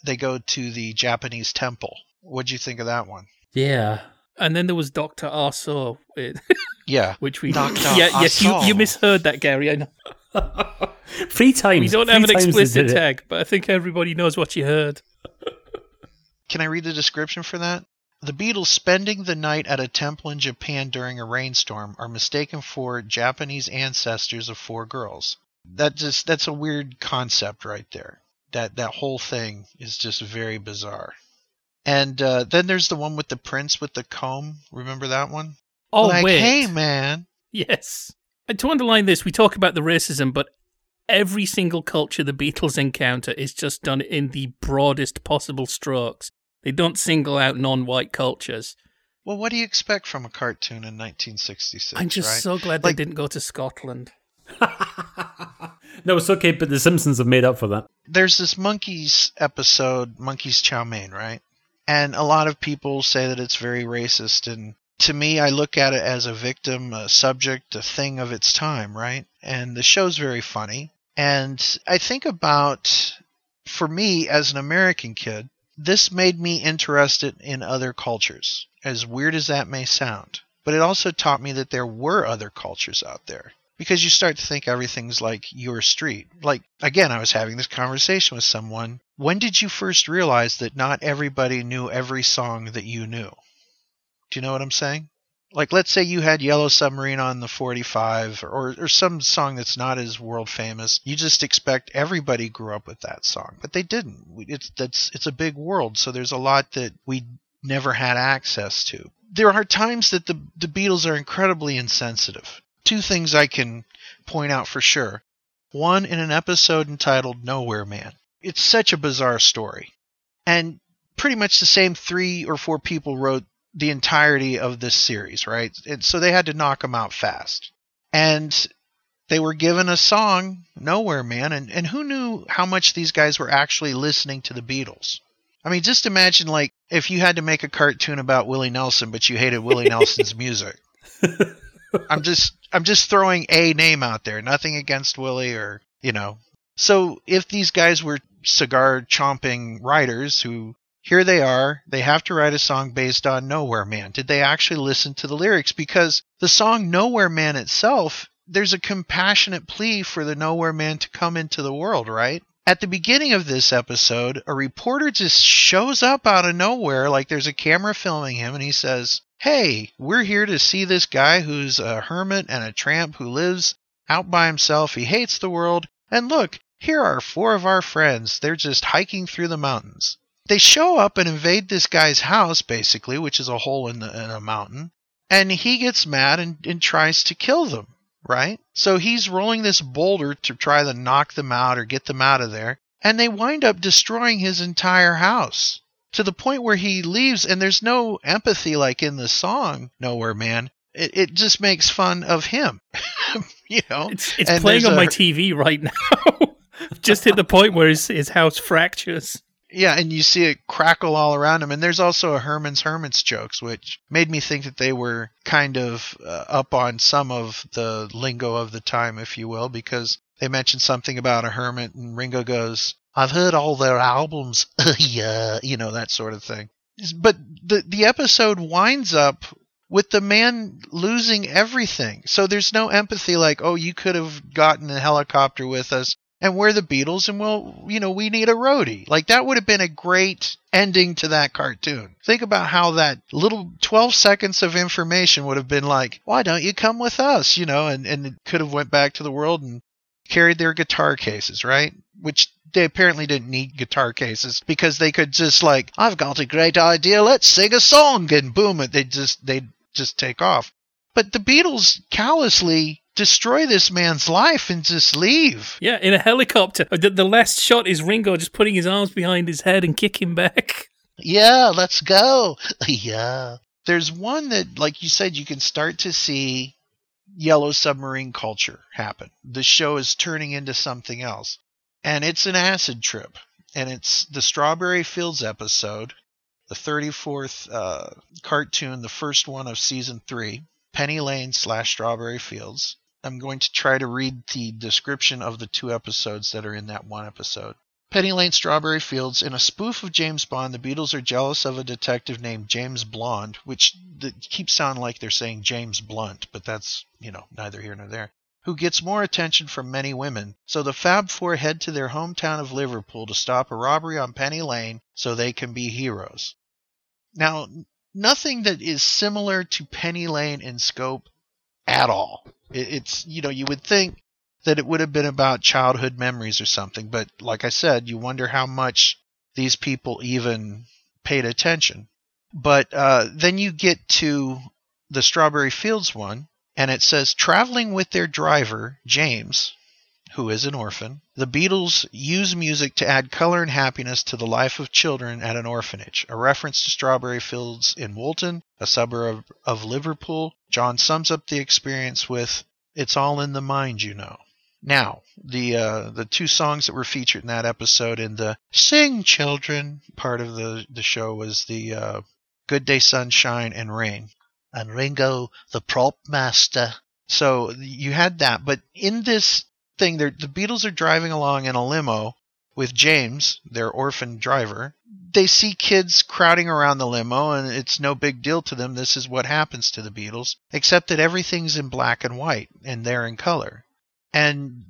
they go to the Japanese temple. What'd you think of that one? Yeah. And then there was Doctor Arso, Yeah. which we Dr. yeah yes you, you misheard that Gary. I know Three times. we don't have an explicit tag, but I think everybody knows what you heard. Can I read the description for that? The Beatles spending the night at a temple in Japan during a rainstorm are mistaken for Japanese ancestors of four girls. That just that's a weird concept right there. That that whole thing is just very bizarre. And uh, then there's the one with the prince with the comb. Remember that one? Oh like, wait, hey man. yes. And to underline this, we talk about the racism, but every single culture the Beatles encounter is just done in the broadest possible strokes. They don't single out non-white cultures. Well, what do you expect from a cartoon in 1966? I'm just right? so glad Like- they didn't go to Scotland. No, it's okay, but the Simpsons have made up for that. there's this Monkees episode, Monkees Chow Mein, right? And a lot of people say that it's very racist. And to me, I look at it as a victim, a subject, a thing of its time, right? And the show's very funny. And I think about, for me as an American kid, this made me interested in other cultures, as weird as that may sound. But it also taught me that there were other cultures out there because you start to think everything's like your street. Like, again, I was having this conversation with someone. When did you first realize that not everybody knew every song that you knew? Do you know what I'm saying? Like, let's say you had Yellow Submarine on the 45 or, or some song that's not as world famous. You just expect everybody grew up with that song, but they didn't. It's, that's, it's a big world, so there's a lot that we never had access to. There are times that the, the Beatles are incredibly insensitive two things I can point out for sure. One, in an episode entitled Nowhere Man. It's such a bizarre story. And pretty much the same three or four people wrote the entirety of this series, right? And so they had to knock them out fast. And they were given a song, Nowhere Man, and, and who knew how much these guys were actually listening to the Beatles? I mean, just imagine like if you had to make a cartoon about Willie Nelson, but you hated Willie Nelson's music. I'm just I'm just throwing a name out there. Nothing against Willie or you know. So if these guys were cigar chomping writers who here they are, they have to write a song based on Nowhere Man. Did they actually listen to the lyrics? Because the song Nowhere Man itself, there's a compassionate plea for the Nowhere Man to come into the world, right? At the beginning of this episode, a reporter just shows up out of nowhere, like there's a camera filming him, and he says, Hey, we're here to see this guy who's a hermit and a tramp who lives out by himself. He hates the world. And look, here are four of our friends. They're just hiking through the mountains. They show up and invade this guy's house, basically, which is a hole in, the, in a mountain. And he gets mad and, and tries to kill them, right? So he's rolling this boulder to try to knock them out or get them out of there. And they wind up destroying his entire house to the point where he leaves and there's no empathy like in the song Nowhere Man. It, it just makes fun of him. you know? It's it's playing on my TV right now. Just hit the point where his his house fractures. Yeah, and you see it crackle all around him. And there's also a Herman's Hermits jokes, which made me think that they were kind of uh, up on some of the lingo of the time, if you will, because they mentioned something about a hermit, and Ringo goes, I've heard all their albums. yeah, you know, that sort of thing. But the, the episode winds up with the man losing everything. So there's no empathy like, oh, you could have gotten a helicopter with us and we're the Beatles and well, you know, we need a roadie. Like that would have been a great ending to that cartoon. Think about how that little 12 seconds of information would have been like, why don't you come with us? You know, and, and could have went back to the world and carried their guitar cases, right? Which they apparently didn't need guitar cases because they could just like, I've got a great idea, let's sing a song and boom it they just they'd just take off. But the Beatles callously destroy this man's life and just leave. Yeah, in a helicopter. The, the last shot is Ringo just putting his arms behind his head and kicking back. Yeah, let's go. yeah. There's one that, like you said, you can start to see yellow submarine culture happen. The show is turning into something else. And it's an acid trip. And it's the Strawberry Fields episode, the 34th uh, cartoon, the first one of season three, Penny Lane slash Strawberry Fields. I'm going to try to read the description of the two episodes that are in that one episode. Penny Lane Strawberry Fields. In a spoof of James Bond, the Beatles are jealous of a detective named James Blonde, which keeps sounding like they're saying James Blunt, but that's, you know, neither here nor there, who gets more attention from many women. So the Fab Four head to their hometown of Liverpool to stop a robbery on Penny Lane so they can be heroes. Now, nothing that is similar to Penny Lane in scope at all. It's, you know, you would think that it would have been about childhood memories or something, but like I said, you wonder how much these people even paid attention. But uh, then you get to the Strawberry Fields one, and it says traveling with their driver, James, who is an orphan, the Beatles use music to add color and happiness to the life of children at an orphanage, a reference to Strawberry Fields in Woolton, a suburb of Liverpool. John sums up the experience with, It's all in the mind, you know. Now, the uh, the two songs that were featured in that episode in the "Sing Children" part of the the show was the uh, "Good Day Sunshine" and "Rain," and Ringo the prop master. So you had that, but in this thing. The Beatles are driving along in a limo with James, their orphan driver. They see kids crowding around the limo, and it's no big deal to them. This is what happens to the Beatles, except that everything's in black and white, and they're in color. And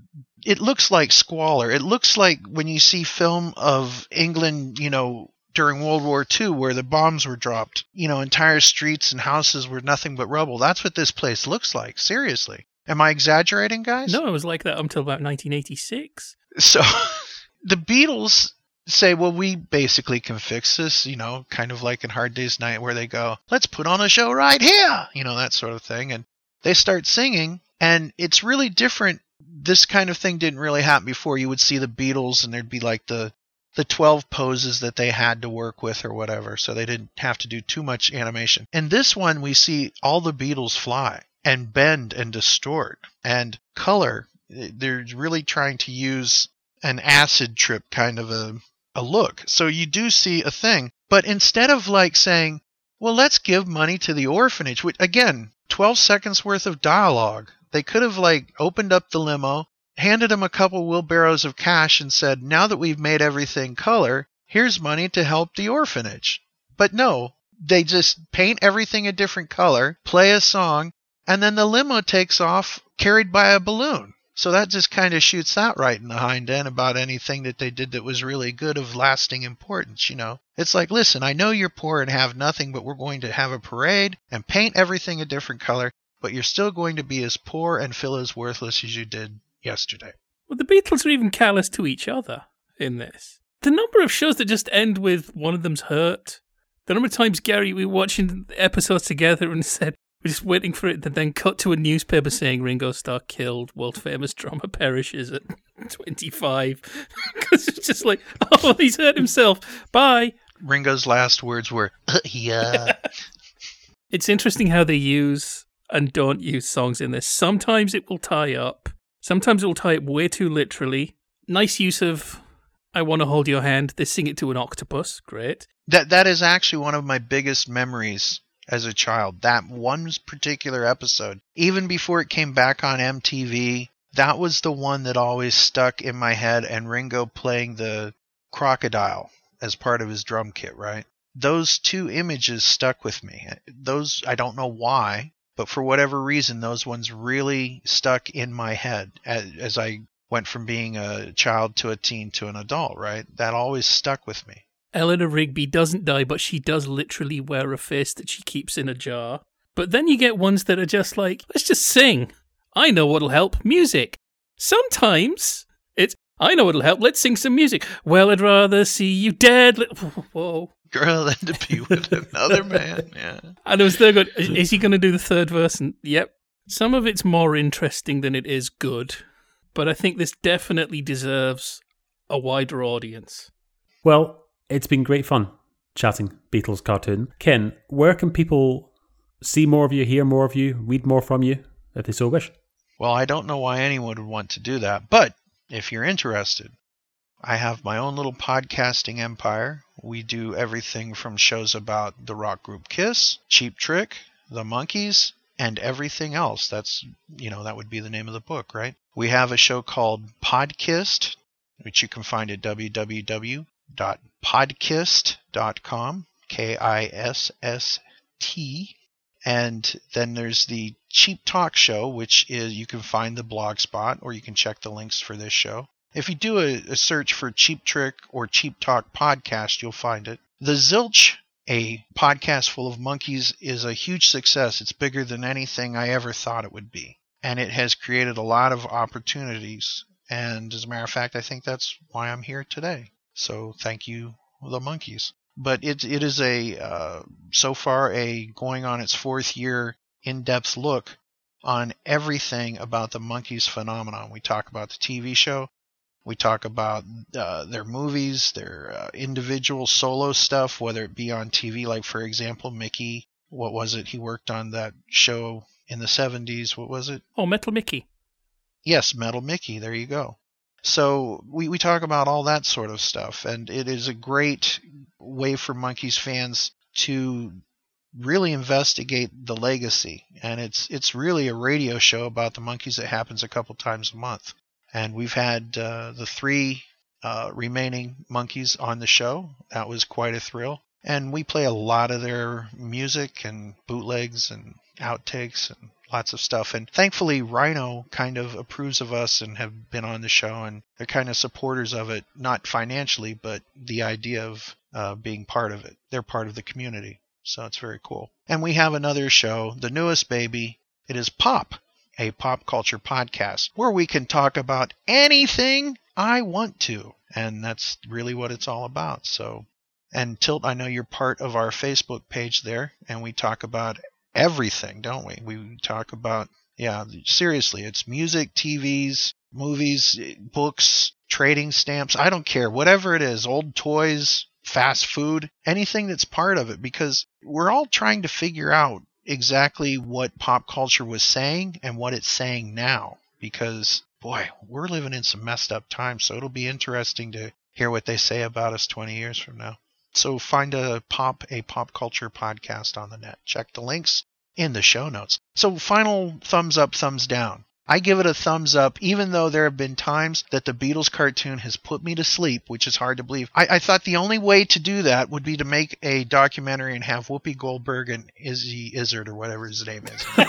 it looks like squalor. It looks like when you see film of England, you know, during World War II, where the bombs were dropped, you know, entire streets and houses were nothing but rubble. That's what this place looks like, seriously. Am I exaggerating, guys? No, it was like that until about 1986. So the Beatles say, well, we basically can fix this, you know, kind of like in Hard Day's Night, where they go, let's put on a show right here, you know, that sort of thing. And they start singing, and it's really different. This kind of thing didn't really happen before. You would see the Beatles, and there'd be like the the 12 poses that they had to work with or whatever, so they didn't have to do too much animation. In this one, we see all the Beatles fly and bend and distort and color. They're really trying to use an acid trip kind of a, a look. So you do see a thing. But instead of like saying, well, let's give money to the orphanage, which again, 12 seconds worth of dialogue, they could have like opened up the limo, handed him a couple wheelbarrows of cash and said, now that we've made everything color, here's money to help the orphanage. But no, they just paint everything a different color, play a song, and then the limo takes off carried by a balloon. So that just kind of shoots that right in the hind end about anything that they did that was really good of lasting importance, you know. It's like, listen, I know you're poor and have nothing, but we're going to have a parade and paint everything a different color, but you're still going to be as poor and feel as worthless as you did yesterday. Well, the Beatles are even callous to each other in this. The number of shows that just end with one of them's hurt. The number of times, Gary, we were watching episodes together and said, we're just waiting for it to then cut to a newspaper saying Ringo Starr killed, world famous drummer perishes at 25. Because it's just like, oh, he's hurt himself. Bye. Ringo's last words were, uh, yeah. it's interesting how they use and don't use songs in this. Sometimes it will tie up, sometimes it will tie up way too literally. Nice use of I want to hold your hand. They sing it to an octopus. Great. That that is actually one of my biggest memories as a child. That one particular episode, even before it came back on MTV, that was the one that always stuck in my head. And Ringo playing the crocodile as part of his drum kit, right? Those two images stuck with me. Those I don't know why, but for whatever reason, those ones really stuck in my head as, as I went from being a child to a teen to an adult, right? That always stuck with me. Eleanor Rigby doesn't die, but she does literally wear a face that she keeps in a jar. But then you get ones that are just like, let's just sing. I know what'll help music. Sometimes it's, I know what'll help, let's sing some music. Well, I'd rather see you dead. Whoa. Girl than to be with another man. Yeah. And it was there good. Is he going to do the third verse? And yep. Some of it's more interesting than it is good, but I think this definitely deserves a wider audience. Well, it's been great fun chatting Beatles cartoon. Ken, where can people see more of you, hear more of you, read more from you, if they so wish? Well, I don't know why anyone would want to do that, but if you're interested, I have my own little podcasting empire. We do everything from shows about the rock group Kiss, Cheap Trick, the Monkees, and everything else. That's, you know, that would be the name of the book, right? We have a show called Podkisst, which you can find at www.podkisst.com, K I S S T. And then there's the Cheap Talk Show, which is you can find the blog spot or you can check the links for this show. If you do a, a search for Cheap Trick or Cheap Talk podcast, you'll find it. The Zilch a podcast full of Monkees is a huge success. It's bigger than anything I ever thought it would be. And it has created a lot of opportunities. And as a matter of fact, I think that's why I'm here today. So thank you, the Monkees. But it, it is a, uh, so far, a going on its fourth year in depth look on everything about the Monkees phenomenon. We talk about the TV show, we talk about uh, their movies, their uh, individual solo stuff, whether it be on TV, like for example, Micky. What was it? He worked on that show in the 70s. What was it? Oh, Metal Mickey. Yes, Metal Mickey. There you go. So we, we talk about all that sort of stuff, and it is a great way for Monkees fans to really investigate the legacy. And it's it's really a radio show about the Monkees that happens a couple times a month and we've had uh, the three uh, remaining Monkees on the show. That was quite a thrill. And we play a lot of their music and bootlegs and outtakes and lots of stuff. And thankfully, Rhino kind of approves of us and have been on the show, and they're kind of supporters of it, not financially, but the idea of uh, being part of it. They're part of the community. So it's very cool. And we have another show, the newest baby. It is Pop, a pop culture podcast where we can talk about anything I want to. And that's really what it's all about. So, and Till, I know you're part of our Facebook page there, and we talk about everything, don't we? We talk about, yeah, seriously, it's music, TVs, movies, books, trading stamps. I don't care. Whatever it is, old toys, fast food, anything that's part of it, because we're all trying to figure out exactly what pop culture was saying and what it's saying now because boy, we're living in some messed up times, so it'll be interesting to hear what they say about us 20 years from now. So find a pop a pop culture podcast on the net. Check the links in the show notes. So final thumbs up, thumbs down. I give it a thumbs up, even though there have been times that the Beatles cartoon has put me to sleep, which is hard to believe. I, I thought the only way to do that would be to make a documentary and have Whoopi Goldberg and Izzy Izzard or whatever his name is.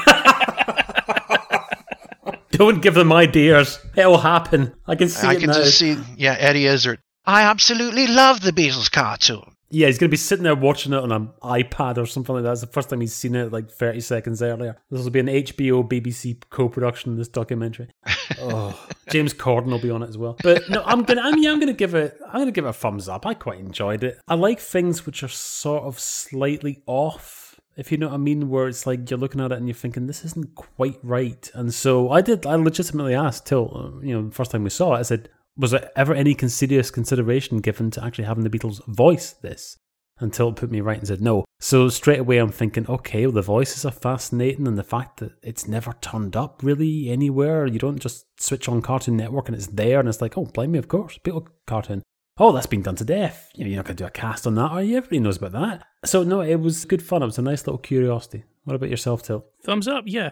Don't give them ideas. It'll happen. I can see I it can now. just see, yeah, Eddie Izzard. I absolutely love the Beatles cartoon. Yeah, he's going to be sitting there watching it on an iPad or something like that. It's the first time he's seen it like 30 seconds earlier. This will be an HBO BBC co production, this documentary. oh, James Corden will be on it as well. But no, I'm going to, I mean, I'm going to give it, I'm going to give it a thumbs up. I quite enjoyed it. I like things which are sort of slightly off if you know what I mean, where it's like you're looking at it and you're thinking this isn't quite right. And so I did. I legitimately asked Till uh, you know the first time we saw it. I said, was there ever any serious consideration given to actually having the Beatles voice this? Until it put me right and said no. So straight away I'm thinking, okay, well, the voices are fascinating, and the fact that it's never turned up really anywhere. You don't just switch on Cartoon Network and it's there, and it's like, oh, blame me, of course, Beatles cartoon. oh, that's been done to death. You know, you're not going to do a cast on that, are you? Everybody knows about that. So, no, it was good fun. It was a nice little curiosity. What about yourself, Till? Thumbs up, yeah.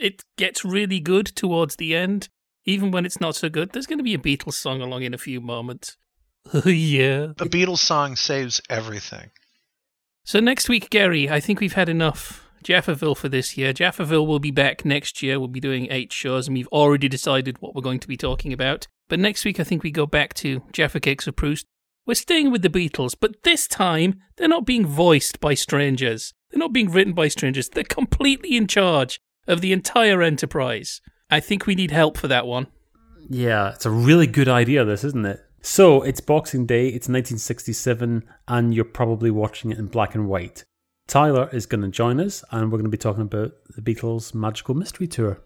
It gets really good towards the end. Even when it's not so good, there's going to be a Beatles song along in a few moments. yeah. A Beatles song saves everything. So next week, Gary, I think we've had enough Jafferville for this year. Jafferville will be back next year. We'll be doing eight shows, and we've already decided what we're going to be talking about. But next week, I think we go back to Jaffa Cakes of Proust. We're staying with the Beatles, but this time they're not being voiced by strangers. They're not being written by strangers. They're completely in charge of the entire enterprise. I think we need help for that one. Yeah, it's a really good idea, this, isn't it? So, it's Boxing Day, it's 1967, and you're probably watching it in black and white. Tyler is going to join us, and we're going to be talking about the Beatles' Magical Mystery Tour.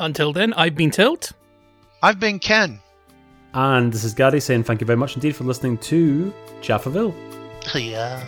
Until then, I've been Tilt. I've been Ken. And this is Gary saying thank you very much indeed for listening to Jafferville. Yeah.